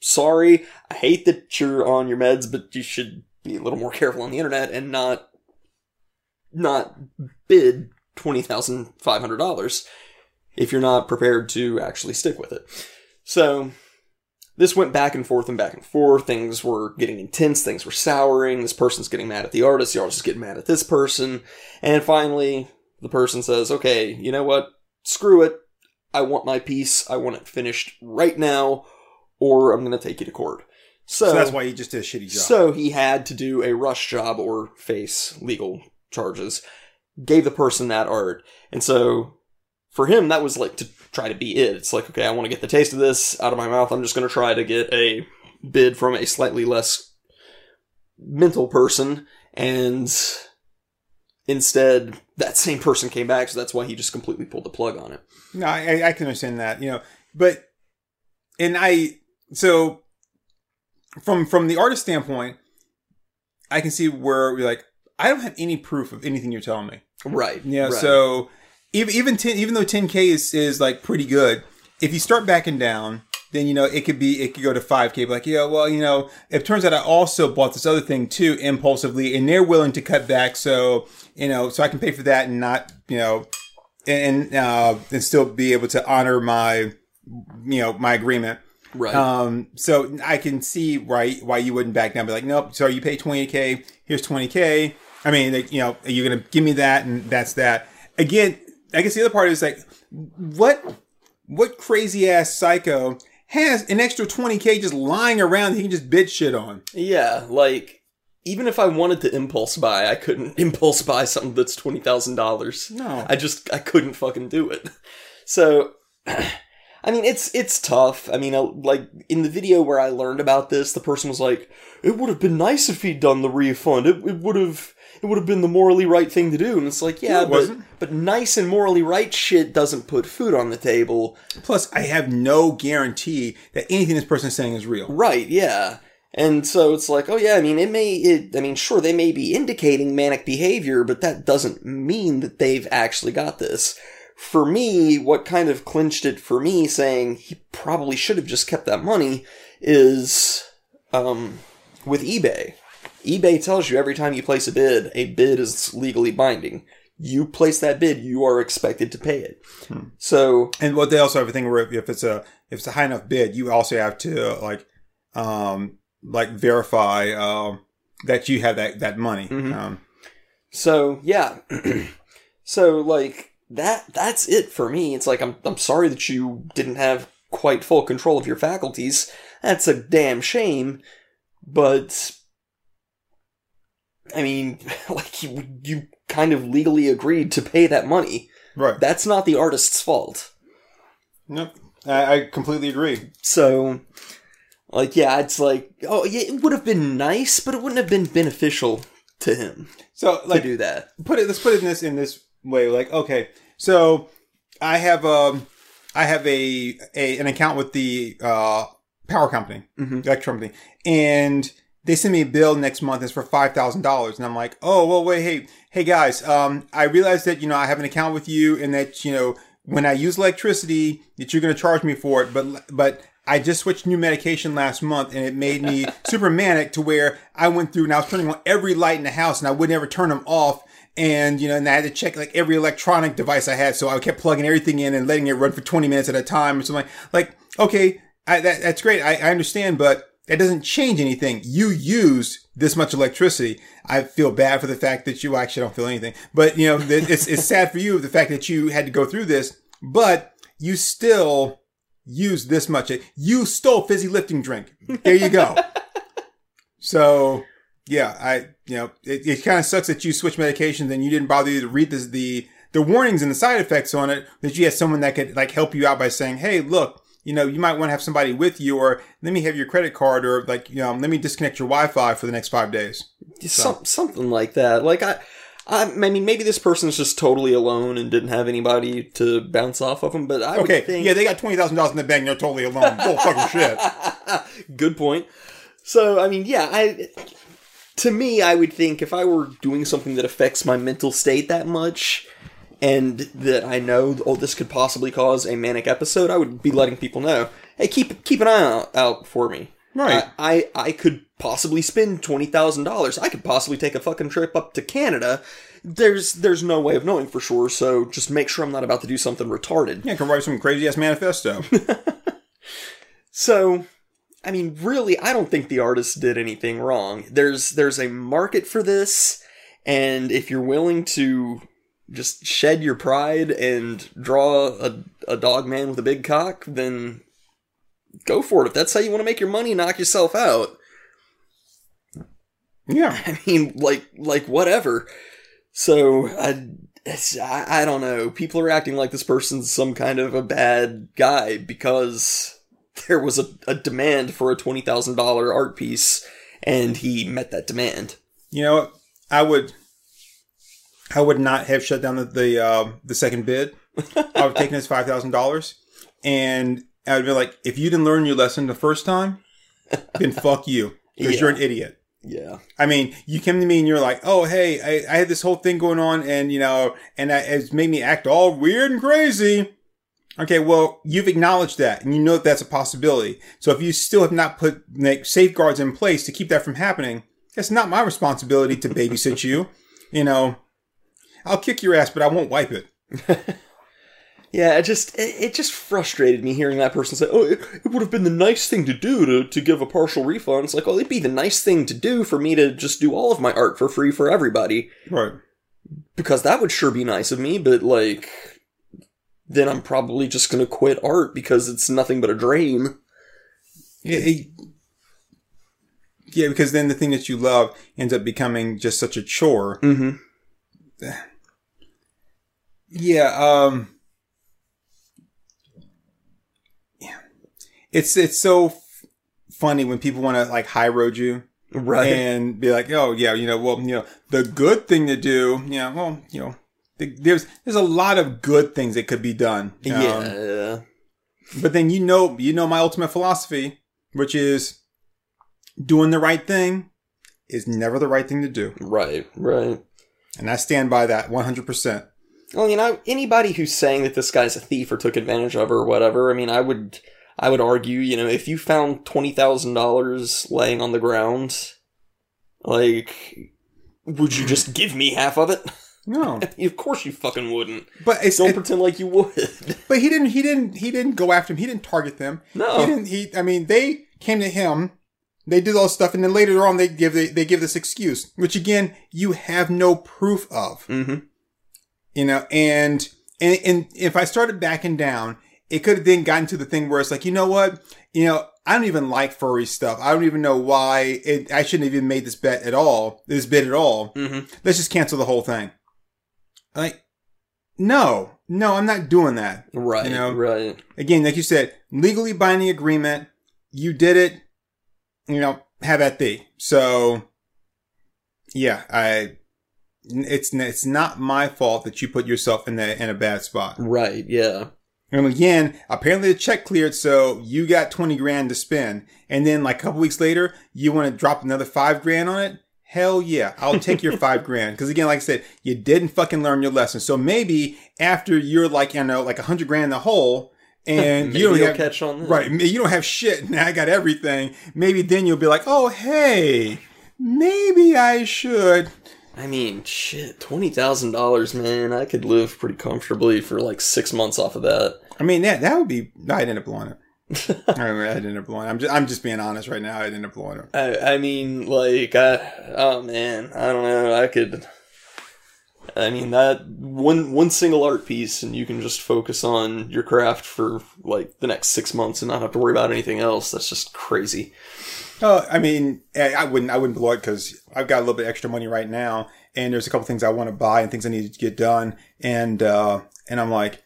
B: sorry, I hate that you're on your meds, but you should be a little more careful on the internet and not not bid twenty thousand five hundred dollars if you're not prepared to actually stick with it. So this went back and forth and back and forth. Things were getting intense. Things were souring. This person's getting mad at the artist. The artist is getting mad at this person. And finally, the person says, okay, you know what? Screw it. I want my piece. I want it finished right now, or I'm going to take you to court. So,
C: So that's why he just did a shitty job.
B: so he had to do a rush job or face legal charges. Gave the person that art. And so for him, that was like to try to be it. It's like, okay, I want to get the taste of this out of my mouth. I'm just going to try to get a bid from a slightly less mental person. And instead, that same person came back. So that's why he just completely pulled the plug on it.
C: No, I, I can understand that, you know, but, and I, so from, from the artist standpoint, I can see where we're like, I don't have any proof of anything you're telling me.
B: Right.
C: Yeah.
B: right.
C: So even, even 10, even though 10k is, is like pretty good, if you start backing down, then, you know, it could be, it could go to 5k, but like, yeah, well, you know, it turns out I also bought this other thing too impulsively and they're willing to cut back. So, you know, so I can pay for that and not, you know, and, uh, and still be able to honor my, you know, my agreement.
B: Right.
C: Um, so I can see why why you wouldn't back down. Be like, nope. So you pay twenty k. Here's twenty k. I mean, like, you know, you're gonna give me that, and that's that. Again, I guess the other part is like, what what crazy ass psycho has an extra twenty k just lying around that he can just bid shit on?
B: Yeah, like even if I wanted to impulse buy, I couldn't impulse buy something that's twenty thousand dollars.
C: No.
B: I just I couldn't fucking do it. So, I mean, it's it's tough. I mean, uh, like in the video where I learned about this, the person was like, "It would have been nice if he'd done the refund. It, it would have." It would have been the morally right thing to do, and it's like, yeah,
C: it
B: but,
C: wasn't.
B: but nice and morally right shit doesn't put food on the table,
C: Plus, I have no guarantee that anything this person is saying is real.
B: Right, yeah. And so it's like, oh yeah, I mean, it may, it, I mean, sure, they may be indicating manic behavior, but that doesn't mean that they've actually got this. For me, what kind of clinched it for me saying he probably should have just kept that money is, um, with eBay. eBay tells you every time you place a bid, a bid is legally binding. You place that bid, you are expected to pay it. So,
C: And what they also have a thing where if it's a if it's a high enough bid, you also have to like um like verify um that you have that that money.
B: Mhm.
C: Um,
B: So yeah, so like that that's it for me. It's like I'm I'm sorry that you didn't have quite full control of your faculties. That's a damn shame, but I mean, like you you kind of legally agreed to pay that money.
C: right.
B: That's not the artist's fault.
C: Nope. I, I completely agree.
B: So, Like, yeah, it's like, oh, yeah, it would have been nice, but it wouldn't have been beneficial to him
C: So
B: to
C: like
B: do that.
C: put it let's put it in this in this way like okay so i have um i have a, a an account with the uh power company
B: Mhm.
C: electric company and they send me a bill next month it's for $5000 and i'm like oh well wait hey hey guys um i realized that you know i have an account with you and that you know when i use electricity that you're going to charge me for it but but I just switched new medication last month and it made me super manic to where I went through and I was turning on every light in the house and I would never turn them off. And, you know, and I had to check like every electronic device I had. So I kept plugging everything in and letting it run for 20 minutes at a time or something. Like, okay, I, that, that's great. I, I understand, but that doesn't change anything. You used this much electricity. I feel bad for the fact that you actually don't feel anything, but you know, it's, it's sad for you, the fact that you had to go through this, but you still use this much. You stole fizzy lifting drink. There you go. so yeah, I, you know, it, it kind of sucks that you switch medications and you didn't bother to read this, the, the warnings and the side effects on it, that you had someone that could like help you out by saying, Hey, look, you know, you might want to have somebody with you or let me have your credit card or like, you know, let me disconnect your Wi-Fi for the next five days.
B: Some, something like that. Like, I, I, I mean, maybe this person's just totally alone and didn't have anybody to bounce off of them. but I
C: Okay.
B: would think.
C: Yeah. They got $20,000 in the bank. They're totally alone. Bull fucking shit.
B: Good point. So, I mean, yeah, I to me, I would think if I were doing something that affects my mental state that much and that I know oh this could possibly cause a manic episode, I would be letting people know, "Hey, keep keep an eye out, out for me."
C: Right.
B: I I, I could possibly spend $20,000. I could possibly take a fucking trip up to Canada. There's there's no way of knowing for sure, so just make sure I'm not about to do something retarded.
C: Yeah. Can write some crazy ass manifesto.
B: So, I mean, really, I don't think the artist did anything wrong. There's there's a market for this, and if you're willing to just shed your pride and draw a, a dog man with a big cock, then go for it. If that's how you want to make your money, knock yourself out.
C: yeah.
B: I mean, like like whatever. So I, it's, I I don't know. People are acting like this person's some kind of a bad guy because there was a, a demand for a twenty thousand dollar art piece, and he met that demand.
C: You know. I would, I would not have shut down the the, uh, the second bid. I would have taken his five thousand dollars, and I would be like, if you didn't learn your lesson the first time, then fuck you because you're an idiot.
B: Yeah,
C: I mean, you came to me and you're like, "Oh, hey, I, I had this whole thing going on, and you know, and I, it's made me act all weird and crazy." Okay, well, you've acknowledged that, and you know that that's a possibility. So if you still have not put like safeguards in place to keep that from happening, it's not my responsibility to babysit you. You know, I'll kick your ass, but I won't wipe it.
B: yeah. It just it, it just frustrated me hearing that person say, "Oh, it, it would have been the nice thing to do to to give a partial refund." It's like, oh, it'd be the nice thing to do for me to just do all of my art for free for everybody.
C: Right.
B: because that would sure be nice of me, but like, then I'm probably just gonna quit art because it's nothing but a dream.
C: Yeah, it- yeah, because then the thing that you love ends up becoming just such a chore.
B: Mm-hmm.
C: Yeah, um Yeah. It's it's so f- funny when people want to like high road you
B: Right.
C: and be like, "Oh, yeah, you know, well, you know, the good thing to do, you know, well, you know, th- there's there's a lot of good things that could be done." Um,
B: yeah.
C: But then you know, you know my ultimate philosophy, which is doing the right thing is never the right thing to do.
B: Right. Right.
C: And I stand by that 100%.
B: Well, you know, anybody who's saying that this guy's a thief or took advantage of her or whatever, I mean, I would, I would argue, you know, if you found twenty thousand dollars laying on the ground, like, would you just give me half of it?
C: No.
B: of course you fucking wouldn't.
C: But
B: Don't
C: it-
B: pretend like you would.
C: but he didn't he didn't he didn't go after him. He didn't target them.
B: No.
C: He didn't he I mean they came to him. They did all this stuff and then later on they give they, they give this excuse, which again you have no proof of.
B: mm-hmm.
C: You know, and, and, and if I started backing down, it could have then gotten to the thing where it's like, you know what? You know, I don't even like furry stuff. I don't even know why it, I shouldn't have even made this bet at all, this bid at all.
B: Mm-hmm.
C: Let's just cancel the whole thing. Like, no, no, I'm not doing that.
B: Right.
C: You know?
B: Right.
C: Again, like you said, legally binding agreement. You did it. you know, have at thee. So, yeah, I, it's, it's not my fault that you put yourself in that, in a bad spot.
B: Right, yeah.
C: And again, apparently the check cleared, so you got 20 grand to spend. And then like a couple weeks later, you want to drop another five grand on it? Hell yeah, I'll take your five grand. Cause again, like I said, you didn't fucking learn your lesson. So maybe after you're like, you know, like a hundred grand in the hole and you don't
B: you'll
C: have,
B: catch on. Then.
C: right, you don't have shit. Now I got everything. Maybe then you'll be like, oh, hey, maybe I should.
B: I mean, shit, twenty thousand dollars, man. I could live pretty comfortably for like six months off of that.
C: I mean, that, that would be, I'd end up blowing it. I mean, I'd end up blowing it. I'm just, I'm just being honest right now. I'd end up blowing it.
B: I, I mean, like, I, oh man, I don't know. I could. I mean that one one single art piece, and you can just focus on your craft for like the next six months and not have to worry about anything else. That's just crazy.
C: Oh, I mean, I wouldn't, I wouldn't blow it because I've got a little bit extra money right now, and there's a couple things I want to buy and things I need to get done, and uh, and I'm like,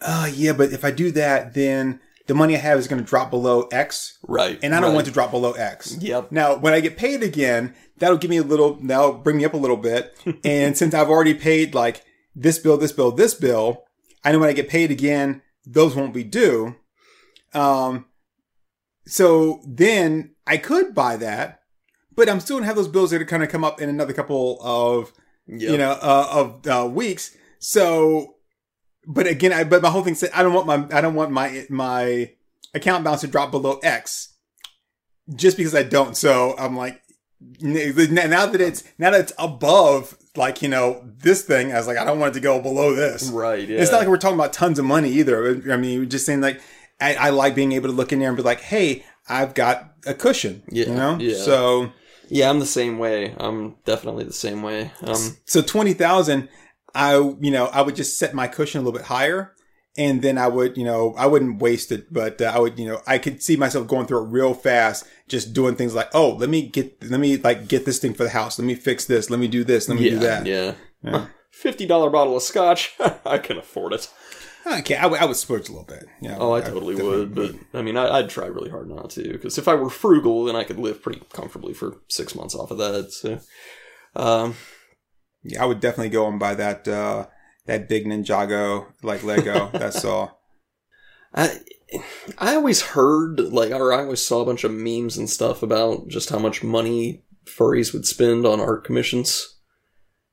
C: oh yeah, but if I do that, then the money I have is going to drop below X,
B: Right.
C: and I don't
B: right.
C: want to drop below X.
B: Yep.
C: Now, when I get paid again, that'll give me a little, that'll bring me up a little bit, and since I've already paid like this bill, this bill, this bill, I know when I get paid again, those won't be due. Um, so then I could buy that, but I'm still gonna have those bills that are kind of come up in another couple of
B: Yep.
C: you know uh, of uh, weeks. So, but again, I but my whole thing said I don't want my I don't want my my account balance to drop below X, just because I don't. So I'm like, now that it's now that it's above like you know this thing, I was like, I don't want it to go below this.
B: Right. Yeah.
C: It's not like we're talking about tons of money either. I mean, we're just saying like, I, I like being able to look in there and be like, hey, I've got a cushion.
B: Yeah,
C: You know?
B: yeah.
C: So,
B: yeah, I'm the same way. I'm definitely the same way. Um.
C: so 20,000, I, you know, I would just set my cushion a little bit higher. And then I would, you know, I wouldn't waste it, but uh, I would, you know, I could see myself going through it real fast, just doing things like, oh, let me get, let me like get this thing for the house. Let me fix this. Let me do this. Let me
B: Yeah.
C: do that.
B: Yeah.
C: Yeah.
B: Fifty dollar bottle of scotch. I can afford it.
C: Okay. I would, I splurge a little bit. Know,
B: Oh, I totally would, but I mean, I, I'd try really hard not to, because if I were frugal, then I could live pretty comfortably for six months off of that. So, um,
C: Yeah, I would definitely go and buy that uh that big Ninjago like Lego. That's all.
B: I I always heard like, or I always saw a bunch of memes and stuff about just how much money furries would spend on art commissions.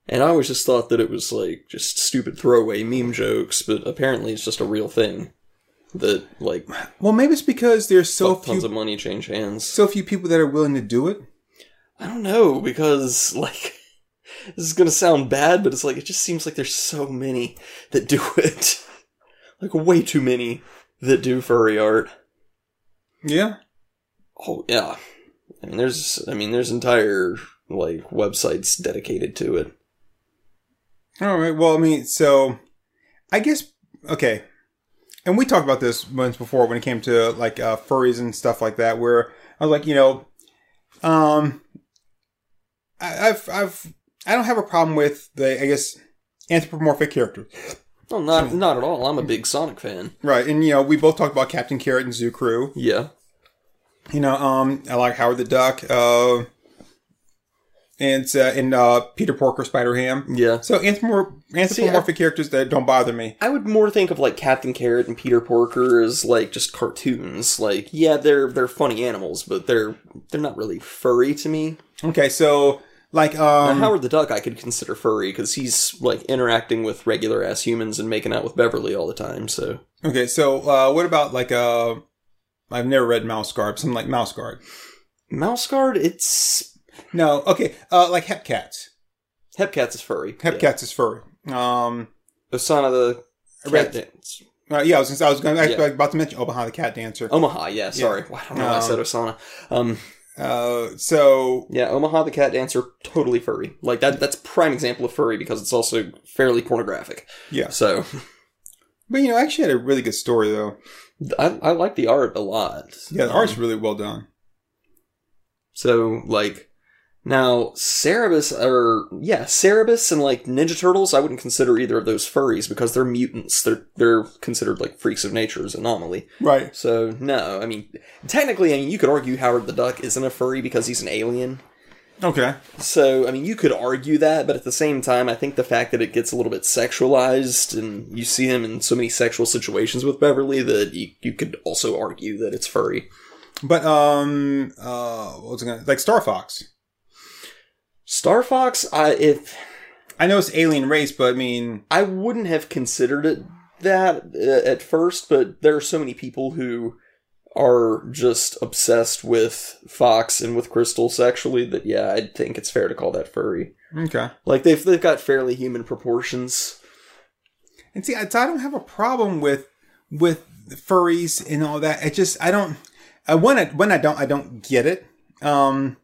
B: And I always just thought that it was like just stupid throwaway meme jokes, but apparently it's just a real thing. That like
C: Well, maybe it's because there's so
B: fuck tons of money change hands.
C: so few people that are willing to do it.
B: I don't know because like this is gonna sound bad, but it's like it just seems like there's so many that do it, like way too many that do furry art.
C: Yeah.
B: Oh yeah, I mean there's I mean there's entire like websites dedicated to it.
C: All right. Well, I mean, so I guess okay. And we talked about this once before when it came to like uh, furries and stuff like that, where I was like, you know, um, I, I've I've I don't have a problem with the I guess anthropomorphic characters.
B: Oh, not not at all. I'm a big Sonic fan.
C: Right, and you know, we both talked about Captain Carrot and Zoo Crew.
B: Yeah,
C: You know, um, I like Howard the Duck, uh, and uh, and uh, Peter Porker, Spider Ham.
B: yeah.
C: So anthropomorphic, anthropomorphic characters that don't bother me.
B: I would more think of like Captain Carrot and Peter Porker as like just cartoons. Like, yeah, they're they're funny animals, but they're they're not really furry to me.
C: Okay, so like um,
B: Howard the Duck, I could consider furry because he's like interacting with regular ass humans and making out with Beverly all the time. So
C: okay, so uh, what about like uh, I've never read Mouse Guard, something like Mouse Guard.
B: Mouse Guard, it's
C: No, okay, uh, like Hepcats.
B: Hepcats is furry.
C: Hepcats is furry. Um,
B: Yeah. Osana the cat
C: Right.
B: dance.
C: uh, yeah, I was, I was going, I was
B: Yeah.
C: about to mention Omaha the Cat Dancer.
B: Omaha, yeah. Sorry, I don't know why I said Osana. Um,
C: Uh, so
B: yeah, Omaha the cat dancer, totally furry. Like that. That's prime example of furry because it's also fairly pornographic.
C: yeah,
B: So
C: but you know, I actually had a really good story though.
B: I, I like the art a lot.
C: Yeah, the
B: Um,
C: art's really well done.
B: So, like, Now, Cerebus, or yeah, Cerebus and like Ninja Turtles, I wouldn't consider either of those furries because they're mutants. They're they're considered like freaks of nature nature's anomaly.
C: Right.
B: So no, I mean, technically, I mean, you could argue Howard the Duck isn't a furry because he's an alien.
C: Okay.
B: So I mean, you could argue that, but at the same time, I think the fact that it gets a little bit sexualized and you see him in so many sexual situations with Beverly that you, you could also argue that it's furry.
C: But um, uh, what was I gonna like Star Fox?
B: Star Fox, I if
C: I know it's alien race, but I mean,
B: I wouldn't have considered it that uh, at first, but there are so many people who are just obsessed with Fox and with Krystal sexually that yeah, I think it's fair to call that furry.
C: okay.
B: Like they've they've got fairly human proportions.
C: And see, I, I don't have a problem with with furries and all that. I just I don't. I when I when I don't I don't get it. Um,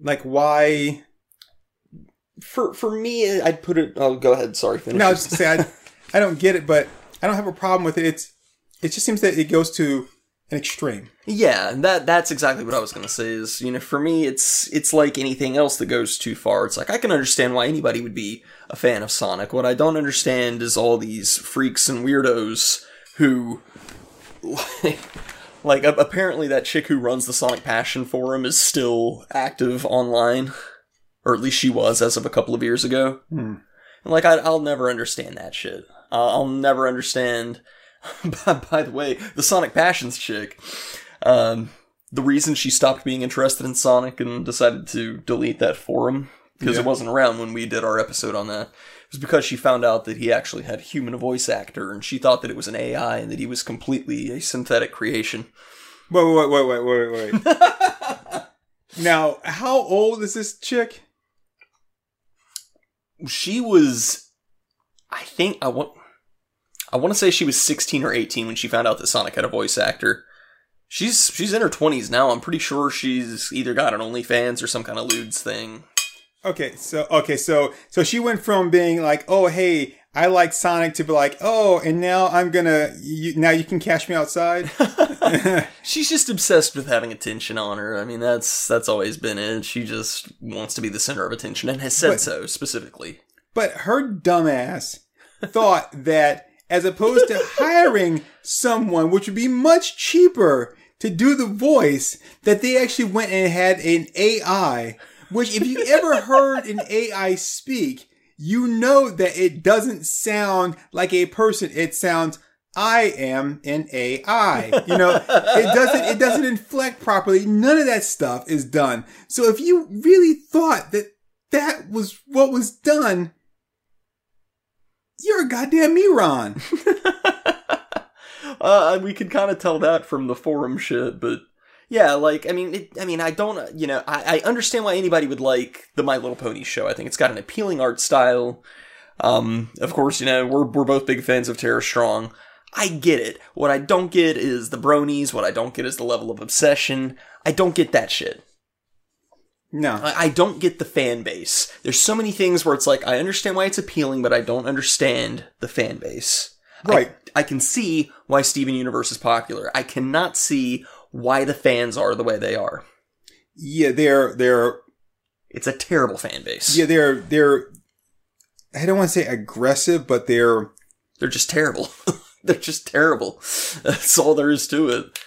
C: like why?
B: For for me, I'd put it. Oh, go ahead. Sorry, finish.
C: No, I was just say I I don't get it, but I don't have a problem with it. It's it just seems that it goes to an extreme.
B: Yeah, that that's exactly what I was gonna say. Is you know, for me, it's it's like anything else that goes too far. It's like I can understand why anybody would be a fan of Sonic. What I don't understand is all these freaks and weirdos who, like, like apparently that chick who runs the Sonic Passion forum is still active online, or at least she was as of a couple of years ago. And like I, I'll never understand that shit. Uh, I'll never understand. by, by the way, the Sonic Passions chick, um, the reason she stopped being interested in Sonic and decided to delete that forum because
C: Yeah.
B: it wasn't around when we did our episode on that was because she found out that he actually had a human voice actor and she thought that it was an AI and that he was completely a synthetic creation.
C: Wait, wait, wait, wait, wait, wait. now, how old is this chick?
B: She was, I think I want, I want to say she was 16 or 18 when she found out that Sonic had a voice actor. She's she's in her 20s now. I'm pretty sure she's either got an OnlyFans or some kind of lewds thing.
C: Okay, so okay, so so she went from being like, "Oh, hey, I like Sonic," to be like, "Oh, and now I'm gonna you, now you can cash me outside."
B: She's just obsessed with having attention on her. I mean, that's that's always been it. She just wants to be the center of attention and has said
C: But-
B: so specifically.
C: but her dumbass thought that as opposed to hiring someone, which would be much cheaper to do the voice, that they actually went and had an AI. Which, if you ever heard an AI speak, you know that it doesn't sound like a person. It sounds I am an AI. You know, it doesn't it doesn't inflect properly. None of that stuff is done. So if you really thought that that was what was done, you're a goddamn Miron.
B: uh, we could kind of tell that from the forum shit, but yeah, like I mean, it, I mean, I don't, you know, I, I understand why anybody would like the My Little Pony show. I think it's got an appealing art style. Um, of course, you know, we're we're both big fans of Tara Strong. I get it. What I don't get is the bronies. What I don't get is the level of obsession. I don't get that shit.
C: No.
B: I, I don't get the fan base. There's so many things where it's like I understand why it's appealing, but I don't understand the fan base. I-
C: Right.
B: I, can see why Steven Universe is popular. I cannot see why the fans are the way they are.
C: Yeah, they're they're
B: It's a terrible fan base.
C: yeah, they're they're I don't want to say aggressive, but they're
B: They're just terrible. They're just terrible. That's all there is to it.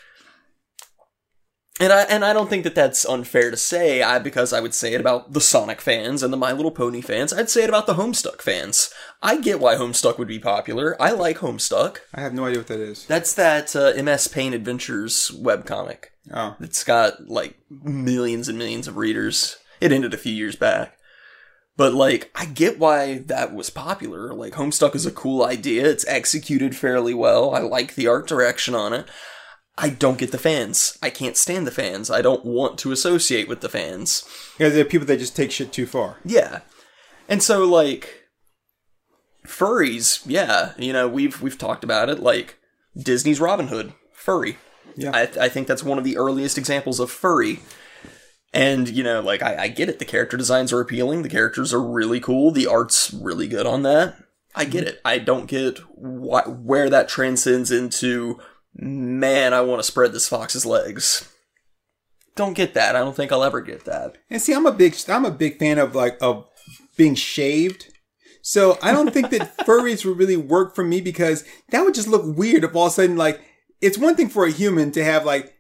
B: And I and I don't think that that's unfair to say. I because I would say it about the Sonic fans and the My Little Pony fans. I'd say it about the Homestuck fans. I get why Homestuck would be popular. I like Homestuck.
C: I have no idea what that is.
B: That's that uh, MS Paint Adventures webcomic.
C: Oh.
B: It's got like millions and millions of readers. It ended a few years back. But like, I get why that was popular. Like, Homestuck is a cool idea. It's executed fairly well. I like the art direction on it. I don't get the fans. I can't stand the fans. I don't want to associate with the fans.
C: Yeah, there are people that just take shit too far.
B: Yeah. And so like furries, yeah, you know, we've we've talked about it like Disney's Robin Hood, furry.
C: Yeah.
B: I I think that's one of the earliest examples of furry. And you know, like I, I get it. The character designs are appealing. The characters are really cool. The art's really good on that. I get mm-hmm. it. I don't get why, where that transcends into. Man, I want to spread this fox's legs. don't get that. I don't think I'll ever get that.
C: And see, I'm a big, I'm a big fan of like of being shaved. So I don't think that furries would really work for me because that would just look weird if all of a sudden like it's one thing for a human to have like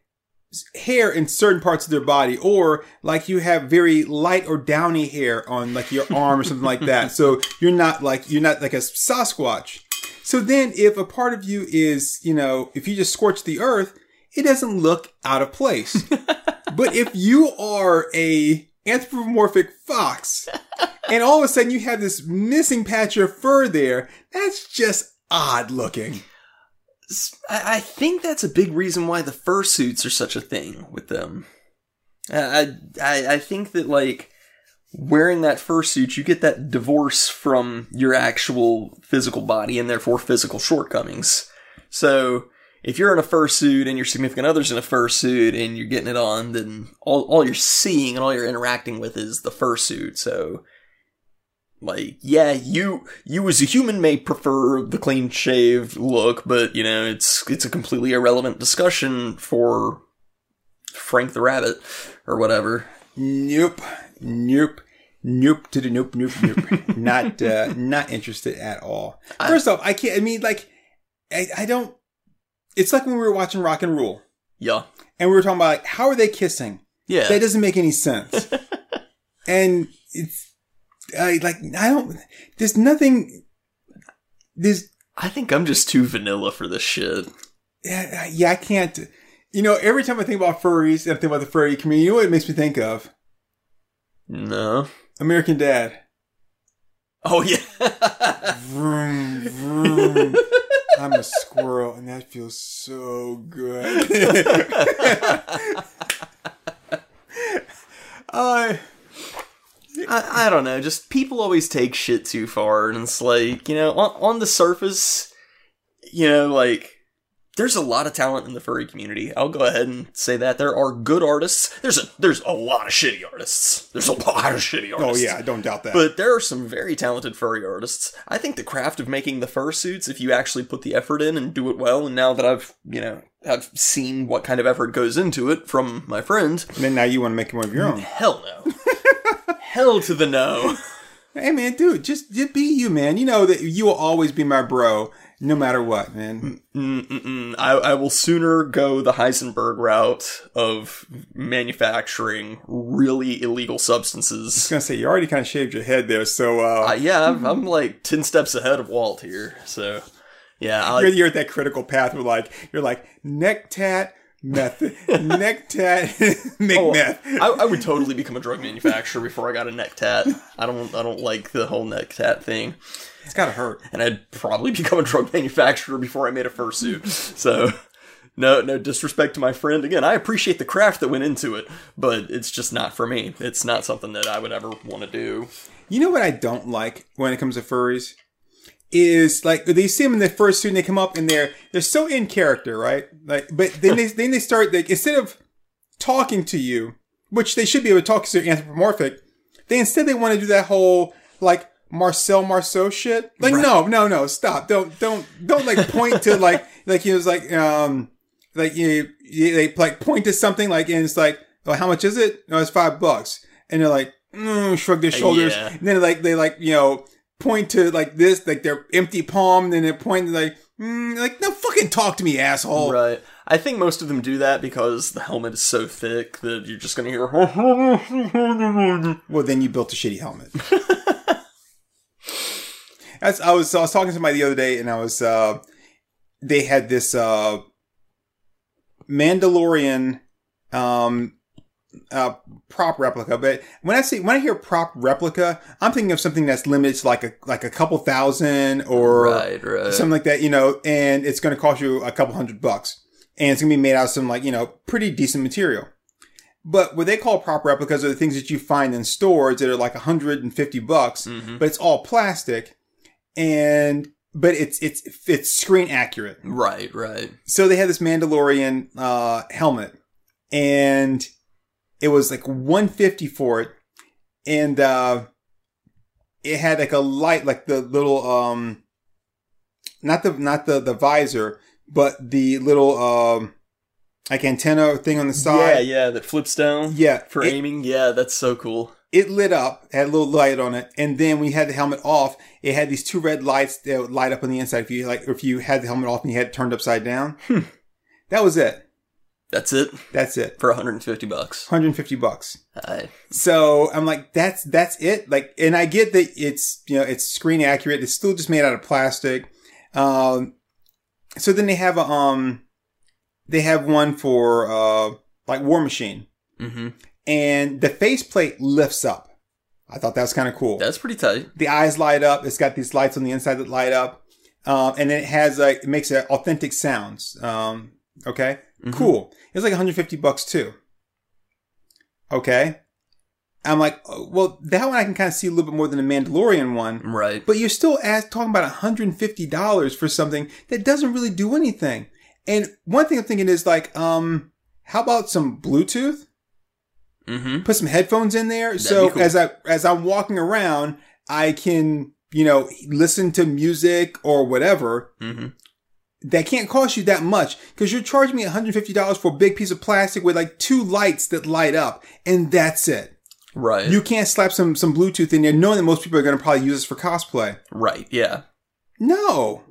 C: hair in certain parts of their body or like you have very light or downy hair on like your arm or something like that. So you're not like you're not like a Sasquatch. So then if a part of you is, you know, if you just scorch the earth, it doesn't look out of place. but if you are a anthropomorphic fox and all of a sudden you have this missing patch of fur there, that's just odd looking.
B: I think that's a big reason why the fursuits are such a thing with them. I, I, I think that like wearing that fursuit, you get that divorce from your actual physical body and therefore physical shortcomings. So if you're in a fursuit and your significant other's in a fursuit and you're getting it on, then all, all you're seeing and all you're interacting with is the fursuit. So like yeah you you as a human may prefer the clean shaved look but you know it's it's a completely irrelevant discussion for frank the rabbit or whatever
C: Nope. Nope. Nope to the nope, nope, nope. not, uh, not interested at all. First off, I can't, I mean, like, I, I don't, it's like when we were watching Rock and Rule
B: yeah
C: and we were talking about like, how are they kissing?
B: yeah
C: That doesn't make any sense. and it's, I like, I don't, there's nothing, there's,
B: i think i'm just too vanilla for this shit
C: yeah, yeah, I can't, you know, every time I think about furries and I think about the furry community, you know what it makes me think of?
B: No
C: American Dad.
B: oh yeah
C: Vroom, vroom. I'm a squirrel, and that feels so good. uh,
B: I, I don't know. Just people always take shit too far, and it's like you know, on, on the surface, you know, like there's a lot of talent in the furry community. I'll go ahead and say that there are good artists. There's a there's a lot of shitty artists. There's a lot of shitty
C: oh,
B: artists.
C: oh yeah, I don't doubt that.
B: But there are some very talented furry artists. I think the craft of making the fursuits, if you actually put the effort in and do it well, and now that I've, you know, I've seen what kind of effort goes into it from my friend,
C: and then now you want to make one of your own.
B: hell no. hell to the no.
C: Hey man, dude, just, just be you, man. You know that you will always be my bro, no matter what, man.
B: I, I will sooner go the Heisenberg route of manufacturing really illegal substances.
C: I was gonna say you already kind of shaved your head there, so uh,
B: Uh, yeah, I'm, I'm like 10 steps ahead of Walt here. So, yeah. I,
C: you're, you're at that critical path where like you're like neck tat method, neck tat make
B: Oh,
C: meth.
B: I, I would totally become a drug manufacturer before I got a neck tat. I don't I don't like the whole neck tat thing.
C: It's gotta hurt.
B: And I'd probably become a drug manufacturer before I made a fursuit. So no no disrespect to my friend. Again, I appreciate the craft that went into it, but it's just not for me. It's not something that I would ever want to do.
C: You know what I don't like when it comes to furries is like they see them in the first suit and they come up and they're they're so in character, right? Like, but then they then they start like instead of talking to you, which they should be able to talk because they're anthropomorphic, they instead they want to do that whole like Marcel Marceau shit. Like, no, no, no, stop! Don't don't don't like point to like like he was like um like you, you they like point to something like and it's like oh how much is it? No, it's five bucks, and they're like mm, shrug their shoulders,
B: yeah.
C: and then like they like you know point to like this like their empty palm, and then they point to like mm, like no fucking talk to me asshole.
B: Right. I think most of them do that because the helmet is so thick that you're just gonna hear
C: Well, then you built a shitty helmet. As I was, I was talking to somebody the other day, and I was, uh, they had this uh, Mandalorian um, uh, prop replica. But when I say when I hear prop replica, I'm thinking of something that's limited to like a like a couple thousand or
B: Right, right.
C: something like that, you know, and it's going to cost you a couple hundred bucks, and it's going to be made out of some like you know pretty decent material. But what they call prop replicas are the things that you find in stores that are like 150 bucks,
B: Mhm.
C: but it's all plastic, and but it's it's it's screen accurate.
B: Right, right.
C: So they had this Mandalorian uh, helmet, and it was like 150 for it, and uh, it had like a light, like the little um, not the not the the visor, but the little um, like antenna thing on the side.
B: Yeah, yeah, that flips down.
C: Yeah,
B: For
C: it-
B: aiming. Yeah, that's so cool.
C: It lit up, had a little light on it, and then when you had the helmet off, it had these two red lights that would light up on the inside. If you like, if you had the helmet off and you had it turned upside down, that was it.
B: That's it
C: That's it.
B: for 150 bucks.
C: 150 bucks.
B: I,
C: So I'm like, that's that's it. Like, and I get that it's you know it's screen accurate. It's still just made out of plastic. Um, so then they have a um, they have one for uh like War Machine,
B: hmm
C: and the faceplate lifts up. I thought that was kind of cool.
B: That's pretty tight.
C: the eyes light up. It's got these lights on the inside that light up, um, and then it has like it makes it authentic sounds. Um, okay,
B: Mhm.
C: cool. It's like 150 bucks too. Okay, I'm like, oh, well, that one I can kind of see a little bit more than the Mandalorian one,
B: Right.
C: but you're still as talking about 150 dollars for something that doesn't really do anything. And one thing I'm thinking is like, um, how about some Bluetooth?
B: Hmm
C: put some headphones in there
B: That'd
C: so
B: cool.
C: as i as i'm walking around i can you know listen to music or whatever
B: hmm
C: that can't cost you that much because you're charging me $150 for a big piece of plastic with like two lights that light up and that's it
B: Right.
C: you can't slap some some bluetooth in there knowing that most people are going to probably use this for cosplay
B: right. Yeah.
C: no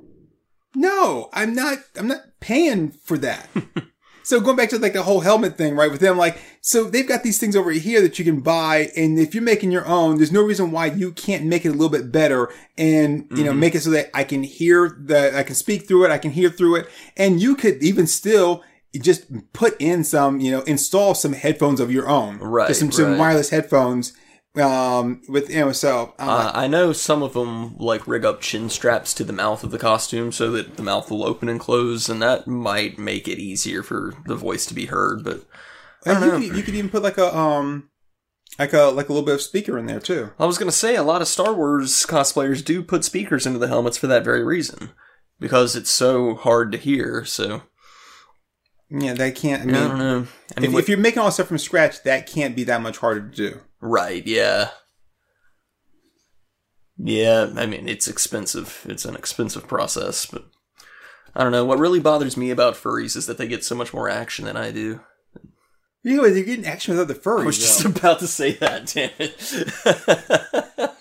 C: no i'm not i'm not paying for that so going back to like the whole helmet thing right with them like so they've got these things over here that you can buy and if you're making your own there's no reason why you can't make it a little bit better and you know
B: Mhm.
C: make it so that i can hear the i can speak through it i can hear through it and you could even still just put in some you know install some headphones of your own
B: Right,
C: just some, some wireless headphones um with you know so like,
B: Uh, I know some of them like rig up chin straps to the mouth of the costume so that the mouth will open and close, and that might make it easier for the voice to be heard. But I don't
C: you
B: know.
C: could, you could even put like a um like a like a little bit of speaker in there too.
B: I was gonna say a lot of Star Wars cosplayers do put speakers into the helmets for that very reason, because it's so hard to hear. So
C: Yeah, that can't. I
B: I,
C: mean,
B: don't know. I mean,
C: if,
B: what-
C: if you're making all stuff from scratch, that can't be that much harder to do.
B: Right? Yeah. Yeah, I mean it's expensive. It's an expensive process, but I don't know. What really bothers me about furries is that they get so much more action than I do.
C: Know, you're getting action without the furries.
B: I was just
C: though.
B: about to say that. Damn it!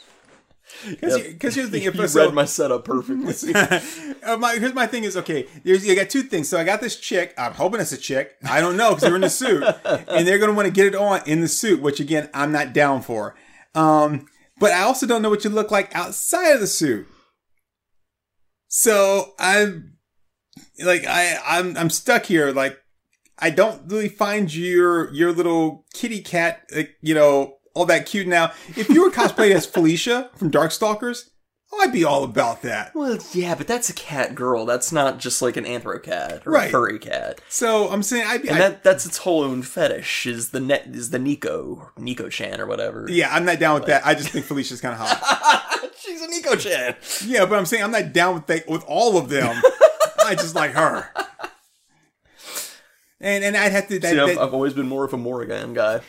C: Because here's the thing. If
B: you
C: so-
B: read my setup perfectly.
C: Uh, my, here's my thing is okay. There's you got two things. So I got this chick. I'm hoping it's a chick. I don't know because they're in the suit, and they're gonna want to get it on in the suit, which again I'm not down for. Um, but I also don't know what you look like outside of the suit. So I'm like I I'm I'm stuck here. Like I don't really find your your little kitty cat, like, you know, all that cute. Now, if you were cosplayed as Felicia from Darkstalkers, I'd be all about that.
B: well, yeah, but that's a cat girl. That's not just like an anthro cat or
C: Right.
B: a furry cat.
C: So I'm saying I'd be.
B: And that that's its whole own fetish. Is the net is the Nico Nico Chan or whatever.
C: yeah, I'm not down with that. I just think Felicia's kind of hot.
B: She's a Nico Chan.
C: Yeah, but I'm saying I'm not down with they, with all of them. I just like her. And and I'd have to. That,
B: See, I've,
C: that-
B: I've always been more of a Morrigan guy.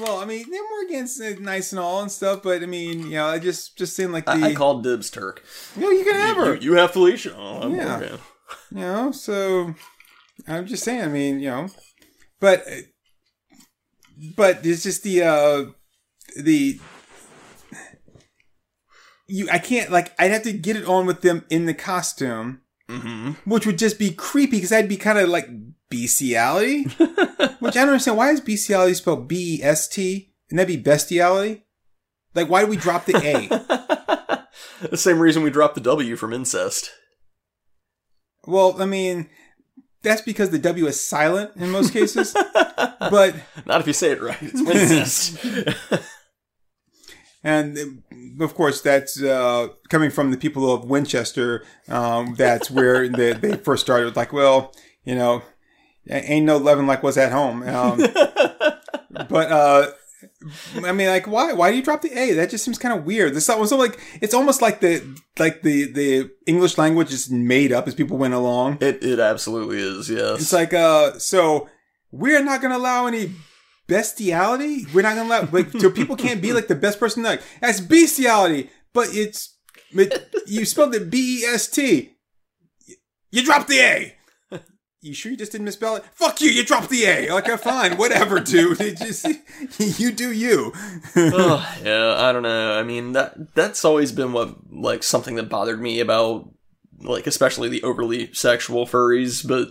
C: Well, I mean, they're Morrigan's uh, nice and all and stuff, but I mean, you know, I just just seem like the.
B: I, I called dibs Turk.
C: you, know, you can have her.
B: You, you have Felicia. Oh, I'm
C: Yeah.
B: Morrigan.
C: You know, so I'm just saying. I mean, you know, but but it's just the uh the you. I can't like. I'd have to get it on with them in the costume,
B: Mm-hmm.
C: which would just be creepy because I'd be kind of like bestiality, which I don't understand. Why is bestiality spelled B E S T? And that'd be bestiality. Like, why do we drop the A?
B: the same reason we dropped the W from incest.
C: well, I mean, that's because the W is silent in most cases. but
B: Not if you say it right. It's incest.
C: And of course, that's uh, coming from the people of Winchester. Um, that's where they, they first started. Like, well, you know, ain't no loving like what's at home. Um, but uh, I mean, like, why? Why do you drop the A? That just seems kind of weird. This was almost like it's almost like the like the the English language is made up as people went along.
B: it it absolutely is. Yes.
C: It's like, uh, so we're not going to allow any bestiality. We're not going to allow, like, so people can't be like the best person. Like, that's bestiality, but it's, it, you spelled it B E S T. You dropped the A. you sure you just didn't misspell it? Fuck you, you dropped the A. Like, uh, fine, whatever, dude. It just, you do you.
B: oh, yeah, I don't know. I mean, that that's always been what like something that bothered me about like especially the overly sexual furries, but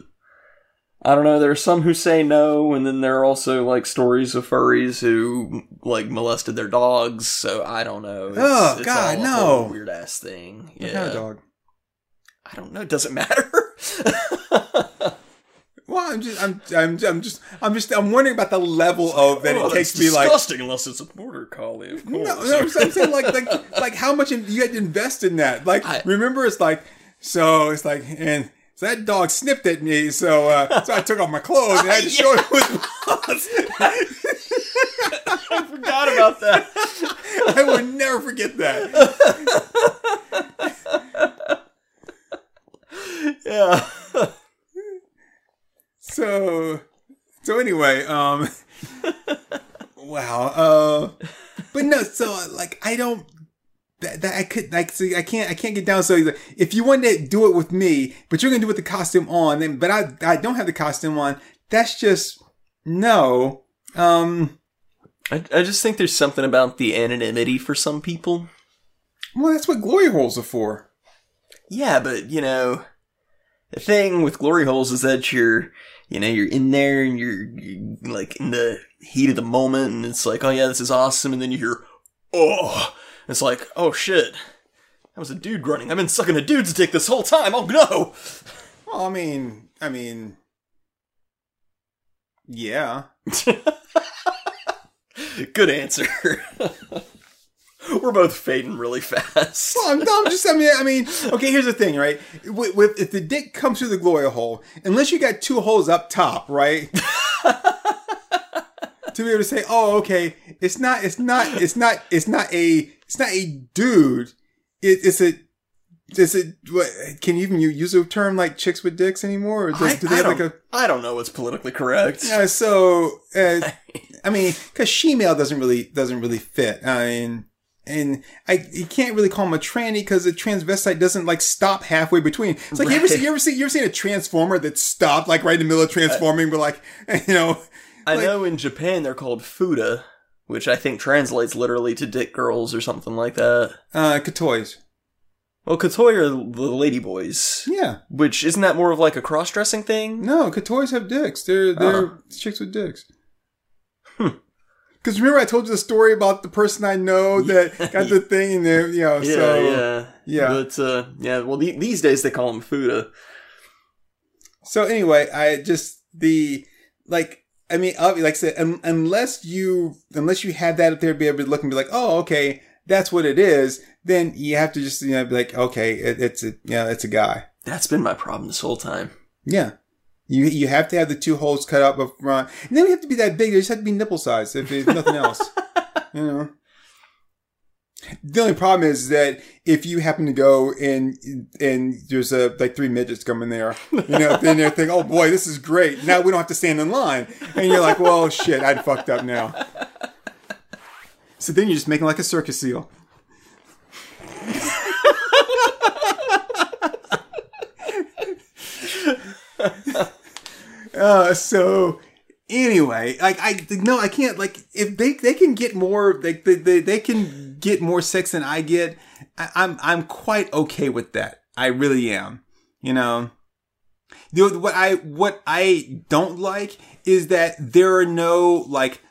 B: I don't know, there are some who say no, and then there are also like stories of furries who like molested their dogs, so I don't know. It's,
C: Oh,
B: it's
C: God, no.
B: weird ass thing.
C: What
B: Yeah.
C: kind of dog?
B: I don't know, it doesn't matter.
C: Well, I'm just, I'm, I'm, I'm just, I'm just, I'm wondering about the level of that
B: Oh,
C: it takes
B: that's
C: to be like.
B: disgusting unless it's a border collie, of course.
C: No, no, I'm saying like, like, like how much in- you had to invest in that. Like,
B: I-
C: remember, it's like, so it's like, and so that dog snipped at me, so uh, so I took off my clothes and I had to show it with paws.
B: I forgot about that.
C: I will never forget that.
B: yeah.
C: So, so anyway, um, wow, uh, but no, so like I don't. That, that I could like see I can't I can't get down so like, if you want to do it with me but you're gonna do it with the costume on then but I I don't have the costume on that's just no um
B: I, I just think there's something about the anonymity for some people.
C: well that's what glory holes are for
B: Yeah, but you know, the thing with glory holes is that you're, you know, you're in there and you're, you're like in the heat of the moment, and it's like, oh yeah, this is awesome, and then you hear, oh, it's like, oh shit, that was a dude running. I've been sucking a dude's dick this whole time. Oh no.
C: well I mean I mean yeah
B: Good answer. We're both fading really fast.
C: Well, I'm, no, I'm just, I mean, I mean, okay, here's the thing, right? With, with, if the dick comes through the glory hole, unless you got two holes up top, right? to be able to say, oh, okay, it's not, it's not, it's not, it's not a, it's not a dude. It, it's a, it's a, what, can you even use a term like chicks with dicks anymore? Or do,
B: I,
C: do they
B: I
C: have like
B: don't,
C: a,
B: I don't know what's politically correct.
C: Yeah, so, uh, I mean, because she-male doesn't really doesn't really fit. I mean, and I you can't really call him a tranny because a transvestite doesn't like stop halfway between. It's like you ever see you ever see you ever seen a transformer that stopped like right in the middle of uh, transforming, but like you know,
B: I
C: like-
B: know in Japan they're called futa, which I think translates literally to dick girls or something like that.
C: uh, katoys.
B: Well, katoi are the lady boys,
C: Yeah,
B: which isn't that more of like a cross-dressing thing?
C: no, katoys have dicks. They're they're
B: Oh.
C: chicks with dicks. Hmm. Because remember, I told you the story about the person I know that got the thing, and you know,
B: Yeah,
C: so
B: yeah,
C: yeah.
B: But uh, yeah, well, the- these days they call them futa.
C: So anyway, I just the like I mean, like I said, un- unless you unless you have that up there, be able to look and be like, oh, okay, that's what it is. Then you have to just you know be like, okay, it, it's a yeah, it's a guy.
B: That's been my problem this whole time.
C: Yeah, you you have to have the two holes cut up up front, and then we have to be that big. They just have to be nipple size if there's nothing else. You know. The only problem is that if you happen to go and and there's a like three midgets coming there, you know, then they're thinking, "Oh boy, this is great." Now we don't have to stand in line, and you're like, "Well, shit, I'd fucked up now." So then you're just making like a circus seal. Uh, so anyway, like I no, I can't like if they they can get more like they they, they can get more sex than I get. I, I'm I'm quite okay with that. I really am. You know. The, what I what I don't like is that there are no like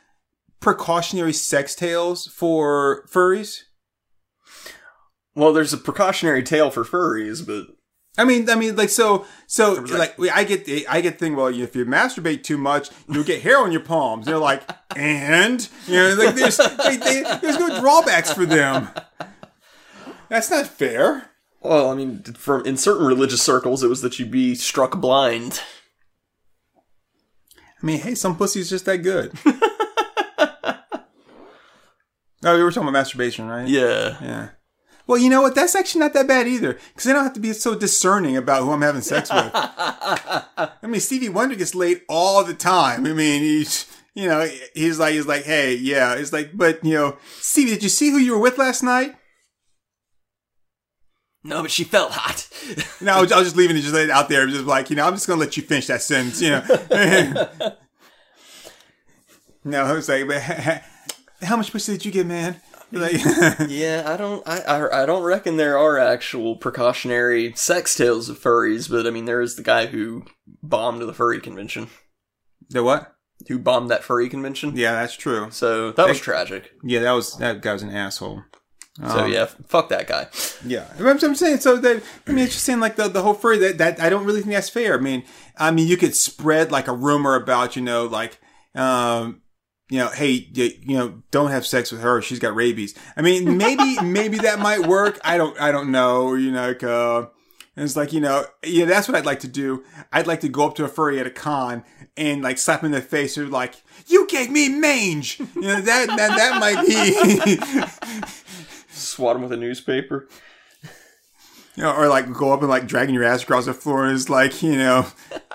C: precautionary sex tales for furries.
B: Well, there's a precautionary tale for furries, but
C: I mean, I mean, like so, so
B: was
C: like I get, the I get thing. Well, if you masturbate too much, you'll get hair on your palms. They're like, and you know, like there's, they, they, there's no drawbacks for them. That's not fair.
B: well, I mean, from in certain religious circles, it was that you'd be struck blind.
C: I mean, hey, some pussy's just that good. oh, we were talking about masturbation, right?
B: Yeah.
C: Yeah. Well, you know what? That's actually not that bad either, because I don't have to be so discerning about who I'm having sex with. I mean, Stevie Wonder gets laid all the time. I mean, he's, you know, he's like, he's like, hey, yeah, it's like, but you know, Stevie, did you see who you were with last night?
B: No, but she felt hot.
C: No, I was, I was just leaving it just laid out there, just like you know, I'm just gonna let you finish that sentence, you know. no, I was like, but how much pussy did you get, man? Like,
B: yeah, I don't, I, I, I don't reckon there are actual precautionary sex tales of furries, but I mean, there is the guy who bombed the furry convention,
C: the what?
B: who bombed that furry convention.
C: Yeah, that's true.
B: So that was tragic.
C: Yeah, that was that guy was an asshole.
B: So
C: Um,
B: yeah, fuck that guy.
C: Yeah, I'm, I'm saying so that I mean it's just saying like the the whole furry that that I don't really think that's fair. I mean, I mean you could spread like a rumor about you know like um you know hey you, you know don't have sex with her she's got rabies. I mean maybe maybe that might work. I don't I don't know. You know like uh. And it's like, you know, yeah, that's what I'd like to do. I'd like to go up to a furry at a con and like slap him in the face or like, you gave me mange. You know, that, that, that might be,
B: Swat him with a newspaper.
C: You know, or like go up and like dragging your ass across the floor and it's like, you know,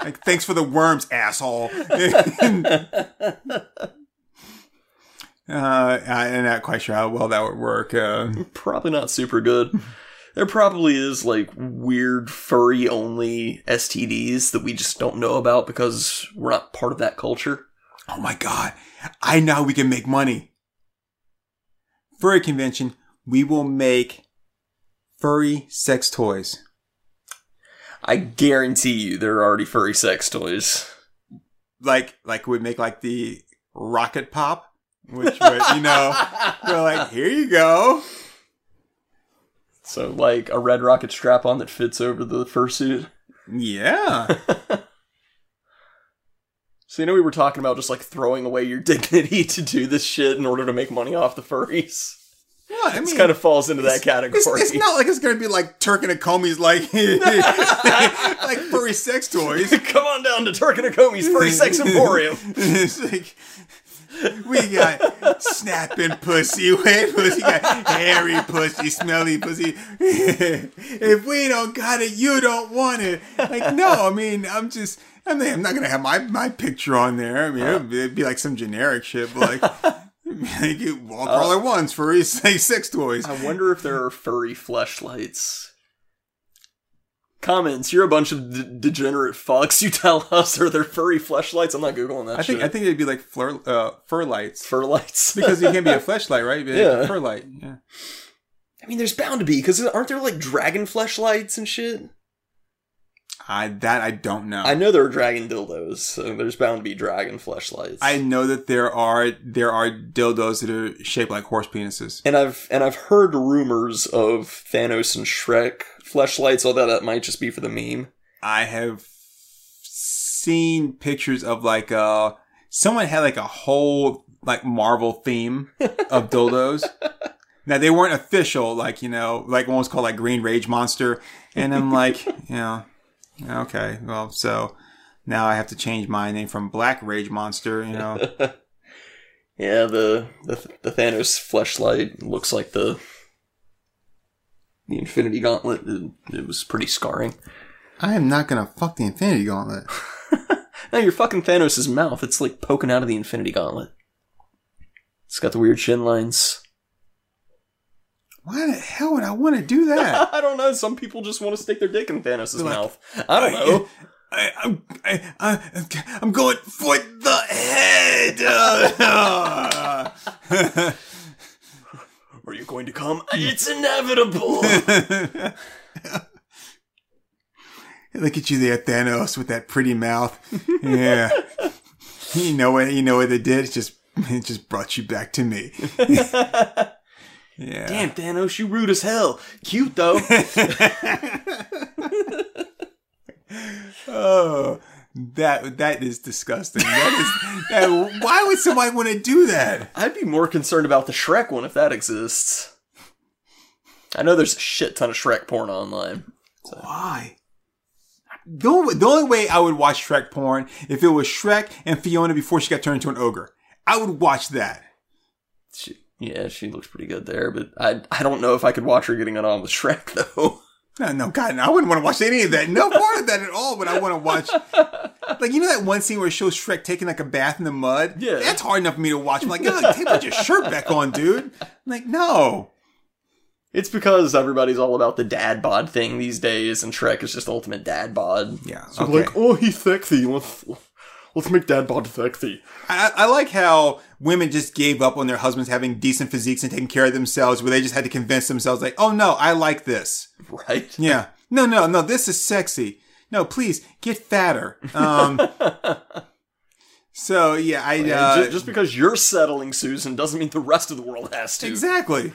C: like thanks for the worms, asshole. uh, I'm not quite sure how well that would work. Uh,
B: Probably not super good. There probably is like weird furry only STDs that we just don't know about because we're not part of that culture.
C: oh my god, I know we can make money. Furry convention, we will make furry sex toys.
B: I guarantee you there are already furry sex toys.
C: Like, like we make like the rocket pop, which would, you know, we're like, here you go.
B: So like a red rocket strap on that fits over the fursuit.
C: Yeah.
B: So you know we were talking about just like throwing away your dignity to do this shit in order to make money off the furries.
C: What? I mean,
B: kind of falls into that category.
C: It's, it's not like it's gonna be like Turk and Comey's like like furry sex toys.
B: Come on down to Turk and Akomi's Furry Sex Emporium.
C: it's like we got snapping pussy, wet pussy, got hairy pussy, smelly pussy. if we don't got it, you don't want it. Like no, I mean I'm just. I mean, I'm not gonna have my, my picture on there. I mean, uh. it'd, it'd be like some generic shit, but like, like uh. all Crawler wants furry sex sex toys.
B: I wonder if there are furry fleshlights. Comments. You're a bunch of d- degenerate fucks. You tell us are there furry fleshlights? I'm not googling that
C: I think
B: shit.
C: I think it'd be like fleur, uh, fur lights
B: fur lights.
C: because it can't be a fleshlight, right? Like
B: Yeah.
C: fur light. Yeah.
B: I mean, there's bound to be because aren't there like dragon fleshlights and shit?
C: I that I don't know.
B: I know there are dragon dildos, so there's bound to be dragon fleshlights.
C: I know that there are there are dildos that are shaped like horse penises.
B: and I've and I've heard rumors of Thanos and Shrek fleshlights, although that might just be for the meme.
C: I have seen pictures of like uh someone had like a whole like Marvel theme of dildos. Now they weren't official, like you know, like one was called like Green Rage Monster, and I'm like, you know, okay, well, so now I have to change my name from Black Rage Monster, you know.
B: Yeah, the the, the Thanos fleshlight looks like the the Infinity Gauntlet. It, it was pretty scarring.
C: I am not gonna fuck the Infinity Gauntlet.
B: Now you're fucking Thanos' mouth. It's like poking out of the Infinity Gauntlet. It's got the weird chin lines.
C: Why the hell would I want to do that?
B: I don't know. Some people just want to stick their dick in Thanos' mouth. I don't know.
C: I, I'm, I, I, I'm going for the head.
B: Are you going to come? It's inevitable.
C: Look at you there, Thanos, with that pretty mouth. Yeah. you know what? You know what they did? It just, it just brought you back to me. yeah.
B: Damn, Thanos, you rude as hell. Cute though.
C: Oh, that that is disgusting. That is. That, why would somebody want to do that?
B: I'd be more concerned about the Shrek one if that exists. I know there's a shit ton of Shrek porn online.
C: Why? The only, the only way I would watch Shrek porn if it was Shrek and Fiona before she got turned into an ogre. I would watch that.
B: She, yeah, she looks pretty good there, but I I don't know if I could watch her getting it on with Shrek though.
C: No, no, God, no, I wouldn't want to watch any of that. No part of that at all. But I want to watch, like you know that one scene where it shows Shrek taking like a bath in the mud.
B: Yeah.
C: that's hard enough for me to watch. I'm like, God, take put your shirt back on, dude. I'm like, no.
B: It's because everybody's all about the dad bod thing these days, and Shrek is just ultimate dad bod.
C: Yeah.
B: So
C: okay.
B: like, oh, he's sexy. Let's let's make dad bod sexy.
C: I, I like how women just gave up on their husbands having decent physiques and taking care of themselves, where they just had to convince themselves, like, oh no, I like this.
B: Right?
C: Yeah. No, no, no, this is sexy. No, please get fatter. Um, so yeah, I uh,
B: ju- just because you're settling, Susan, doesn't mean the rest of the world has to.
C: exactly.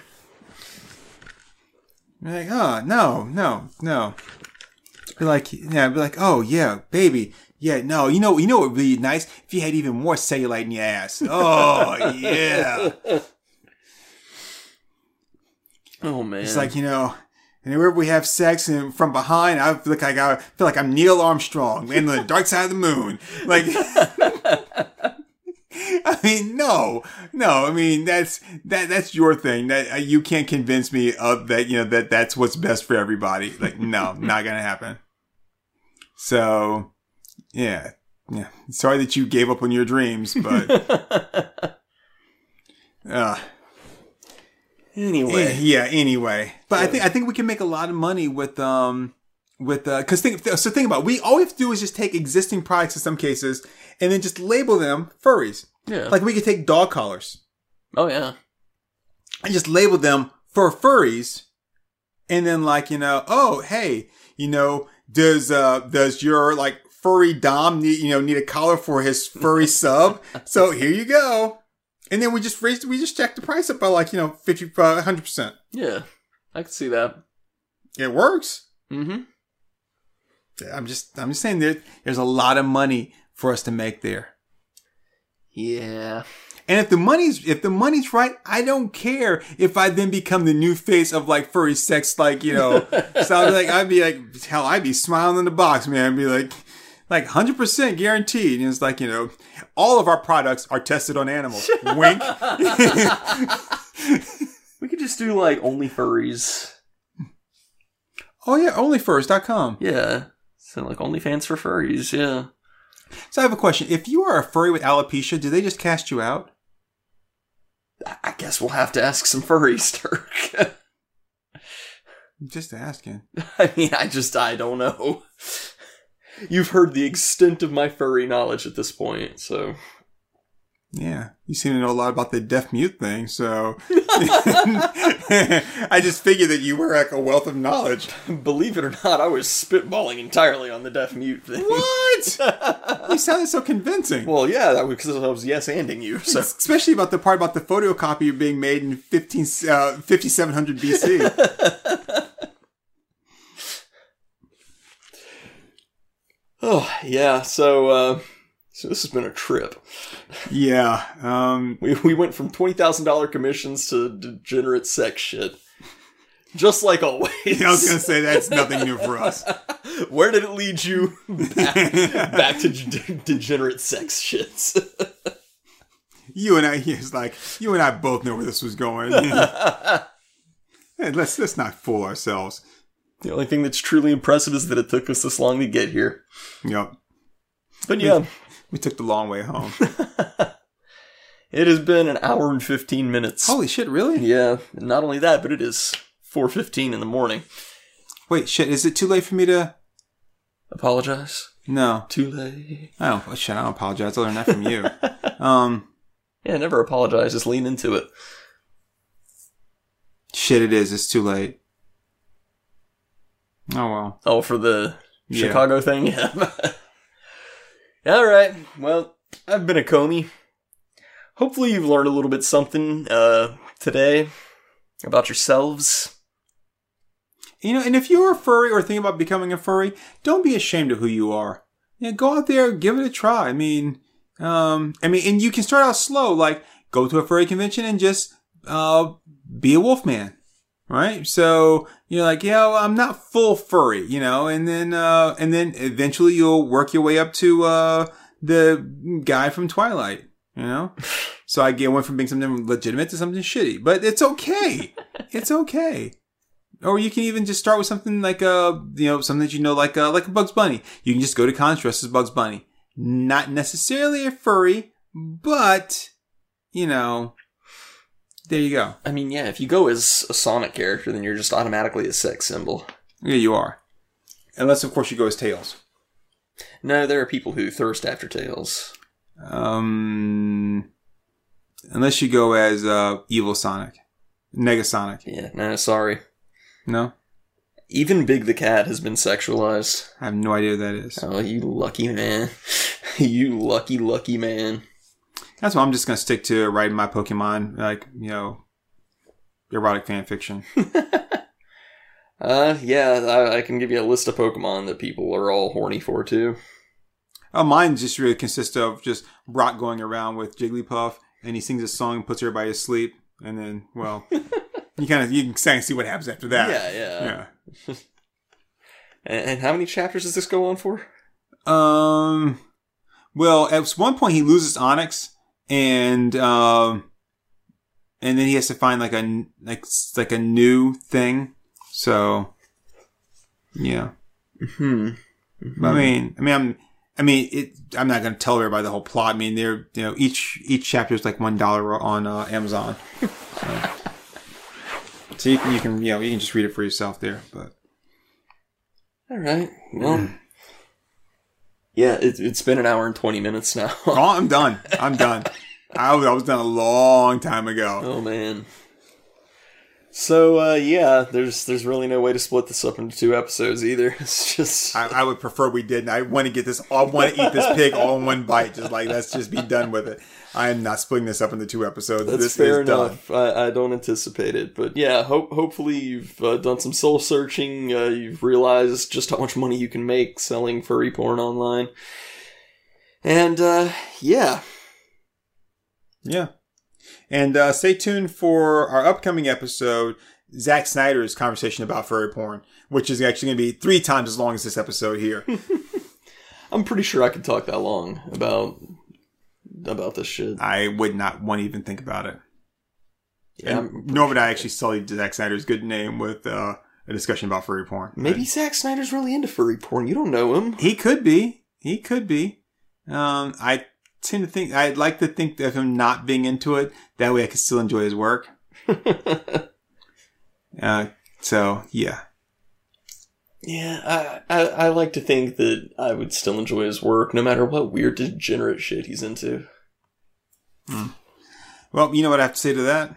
C: You're like, oh no, no, no. Be like, yeah, be like, oh yeah, baby, yeah, no, you know, you know what would be nice if you had even more cellulite in your ass. Oh yeah.
B: Oh man.
C: It's like you know, and whenever we have sex and from behind, I feel like I got, feel like I'm Neil Armstrong in the dark side of the moon. Like, I mean, no, no. I mean, that's that that's your thing. That uh, you can't convince me of that. You know that that's what's best for everybody. Like, no, not gonna happen. So, yeah, yeah. Sorry that you gave up on your dreams, but. Uh,
B: anyway.
C: yeah. Anyway, but I think I think we can make a lot of money with um with uh because think so think about it. we all we have to do is just take existing products in some cases and then just label them furries.
B: Yeah.
C: Like we could take dog collars
B: oh yeah.
C: and just label them for furries, and then like you know oh hey you know does uh does your like furry dom need you know need a collar for his furry sub? So here you go. And then we just raised, we just checked the price up by like, you know, 50, uh, 100%.
B: Yeah. I can see that.
C: It works.
B: Mm-hmm.
C: I'm just I'm just saying there there's a lot of money for us to make there.
B: Yeah.
C: And if the money's if the money's right, I don't care if I then become the new face of like furry sex, like you know. so I'd be like, I'd be like, hell, I'd be smiling in the box, man. I'd be like, like hundred percent guaranteed. And it's like you know, all of our products are tested on animals. Wink.
B: We could just do like only furries.
C: oh yeah, onlyfurs.com.
B: Yeah. So like OnlyFans for furries, yeah.
C: So I have a question: If you are a furry with alopecia, do they just cast you out?
B: I- I guess we'll have to ask some furries, Turk.
C: Just asking.
B: I mean, I just, I don't know. You've heard the extent of my furry knowledge at this point, so.
C: Yeah, you seem to know a lot about the deaf mute thing, so I just figured that you were like a wealth of knowledge.
B: Believe it or not, I was spitballing entirely on the deaf mute thing.
C: What? you sounded so convincing.
B: well, yeah, that was because I was yes anding you, so.
C: Especially about the part about the photocopy being made in 15, uh, 5700 BC.
B: Oh, yeah, so, uh, so this has been a trip.
C: yeah. Um,
B: We, we went from $20,000 commissions to degenerate sex shit. Just like always.
C: I was going to say that's nothing new for us.
B: Where did it lead you? Back, back to de- degenerate sex shits.
C: You and I, it's like, you and I both know where this was going. Hey, let's, let's not fool ourselves.
B: The only thing that's truly impressive is that it took us this long to get here.
C: Yep.
B: But yeah,
C: We took the long way home.
B: it has been an hour and 15 minutes.
C: Holy shit, really?
B: Yeah, and not only that, but it is 4.15 in the morning.
C: Wait, shit, is it too late for me to.
B: Apologize.
C: No.
B: Too late.
C: I don't, oh, shit, I don't apologize. I learned that from you. um,
B: Yeah, never apologize. Just lean into it.
C: shit, it is. It's too late. Oh, well.
B: Oh, for the
C: Yeah.
B: Chicago thing? Yeah. All right. Well, I've been a Comey. Hopefully, you've learned a little bit something uh, today about yourselves.
C: You know, and if you're a furry or thinking about becoming a furry, don't be ashamed of who you are. Yeah, go out there, give it a try. I mean, um, I mean, and you can start out slow, like go to a furry convention and just, uh, be a wolf man. Right? So, you're like, yeah, well, I'm not full furry, you know, and then, uh, and then eventually you'll work your way up to, uh, the guy from Twilight, you know? So I get went from being something legitimate to something shitty, but it's okay. it's okay. Or you can even just start with something like uh you know something that you know like uh like a Bugs Bunny. You can just go to cons dressed as Bugs Bunny. Not necessarily a furry, but you know there you go.
B: I mean, yeah, if you go as a Sonic character, then you're just automatically a sex symbol.
C: Yeah, you are. Unless, of course, you go as Tails.
B: No, there are people who thirst after Tails.
C: Um, unless you go as uh, Evil Sonic, Negasonic.
B: Yeah, no, sorry.
C: No,
B: Even Big the Cat has been sexualized.
C: I have no idea what that is.
B: Oh, you lucky man. you lucky, lucky man.
C: That's why I'm just gonna stick to writing my Pokemon, like you know, erotic fan fiction.
B: Uh, yeah, I, I can give you a list of Pokemon that people are all horny for, too.
C: Oh, mine just really consists of just Brock going around with Jigglypuff, and he sings a song, and puts everybody to sleep, and then, well, you kind of you can kind of see what happens after that.
B: Yeah, yeah.
C: Yeah.
B: And, and how many chapters does this go on for?
C: Um. Well, at one point he loses Onix, and um, and then he has to find like a like like a new thing. So, yeah.
B: Hmm.
C: I mean, I mean, I'm. I mean, it, I'm not going to tell everybody the whole plot. I mean, they're, you know, each, each chapter is like one dollar on uh, Amazon. So. so you can, you can, you know, you can just read it for yourself there. But
B: All right. Well, yeah, it, it's been an hour and 20 minutes now.
C: oh, I'm done. I'm done. I was, I was done a long time ago.
B: oh, man. So, uh, yeah, there's there's really no way to split this up into two episodes either. It's just.
C: I, I would prefer we didn't. I want to get this. I want to eat this pig all in one bite. Just like let's just be done with it. I am not splitting this up into two episodes.
B: That's
C: this
B: fair
C: is done.
B: enough. I, I don't anticipate it, but yeah, hope hopefully you've uh, done some soul searching. Uh, you've realized just how much money you can make selling furry porn online, and uh, yeah,
C: Yeah. And uh, stay tuned for our upcoming episode, Zack Snyder's conversation about furry porn, which is actually going to be three times as long as this episode here.
B: I'm pretty sure I could talk that long about about this shit.
C: I would not want to even think about it.
B: Yeah,
C: and nor would I actually sully Zack Snyder's good name with uh, a discussion about furry porn.
B: maybe Zack Snyder's really into furry porn. You don't know him.
C: He could be. He could be. Um, I tend to think I'd like to think of him not being into it. That way, I could still enjoy his work. Uh, so yeah,
B: Yeah, I, I I like to think that I would still enjoy his work, no matter what weird degenerate shit he's into.
C: well, you know what I have to say to that.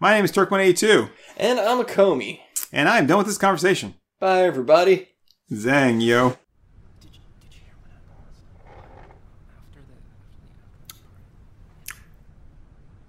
C: My name is Turk182,
B: And I'm a Comey.
C: and I am done with this conversation.
B: Bye, everybody.
C: Zang, yo.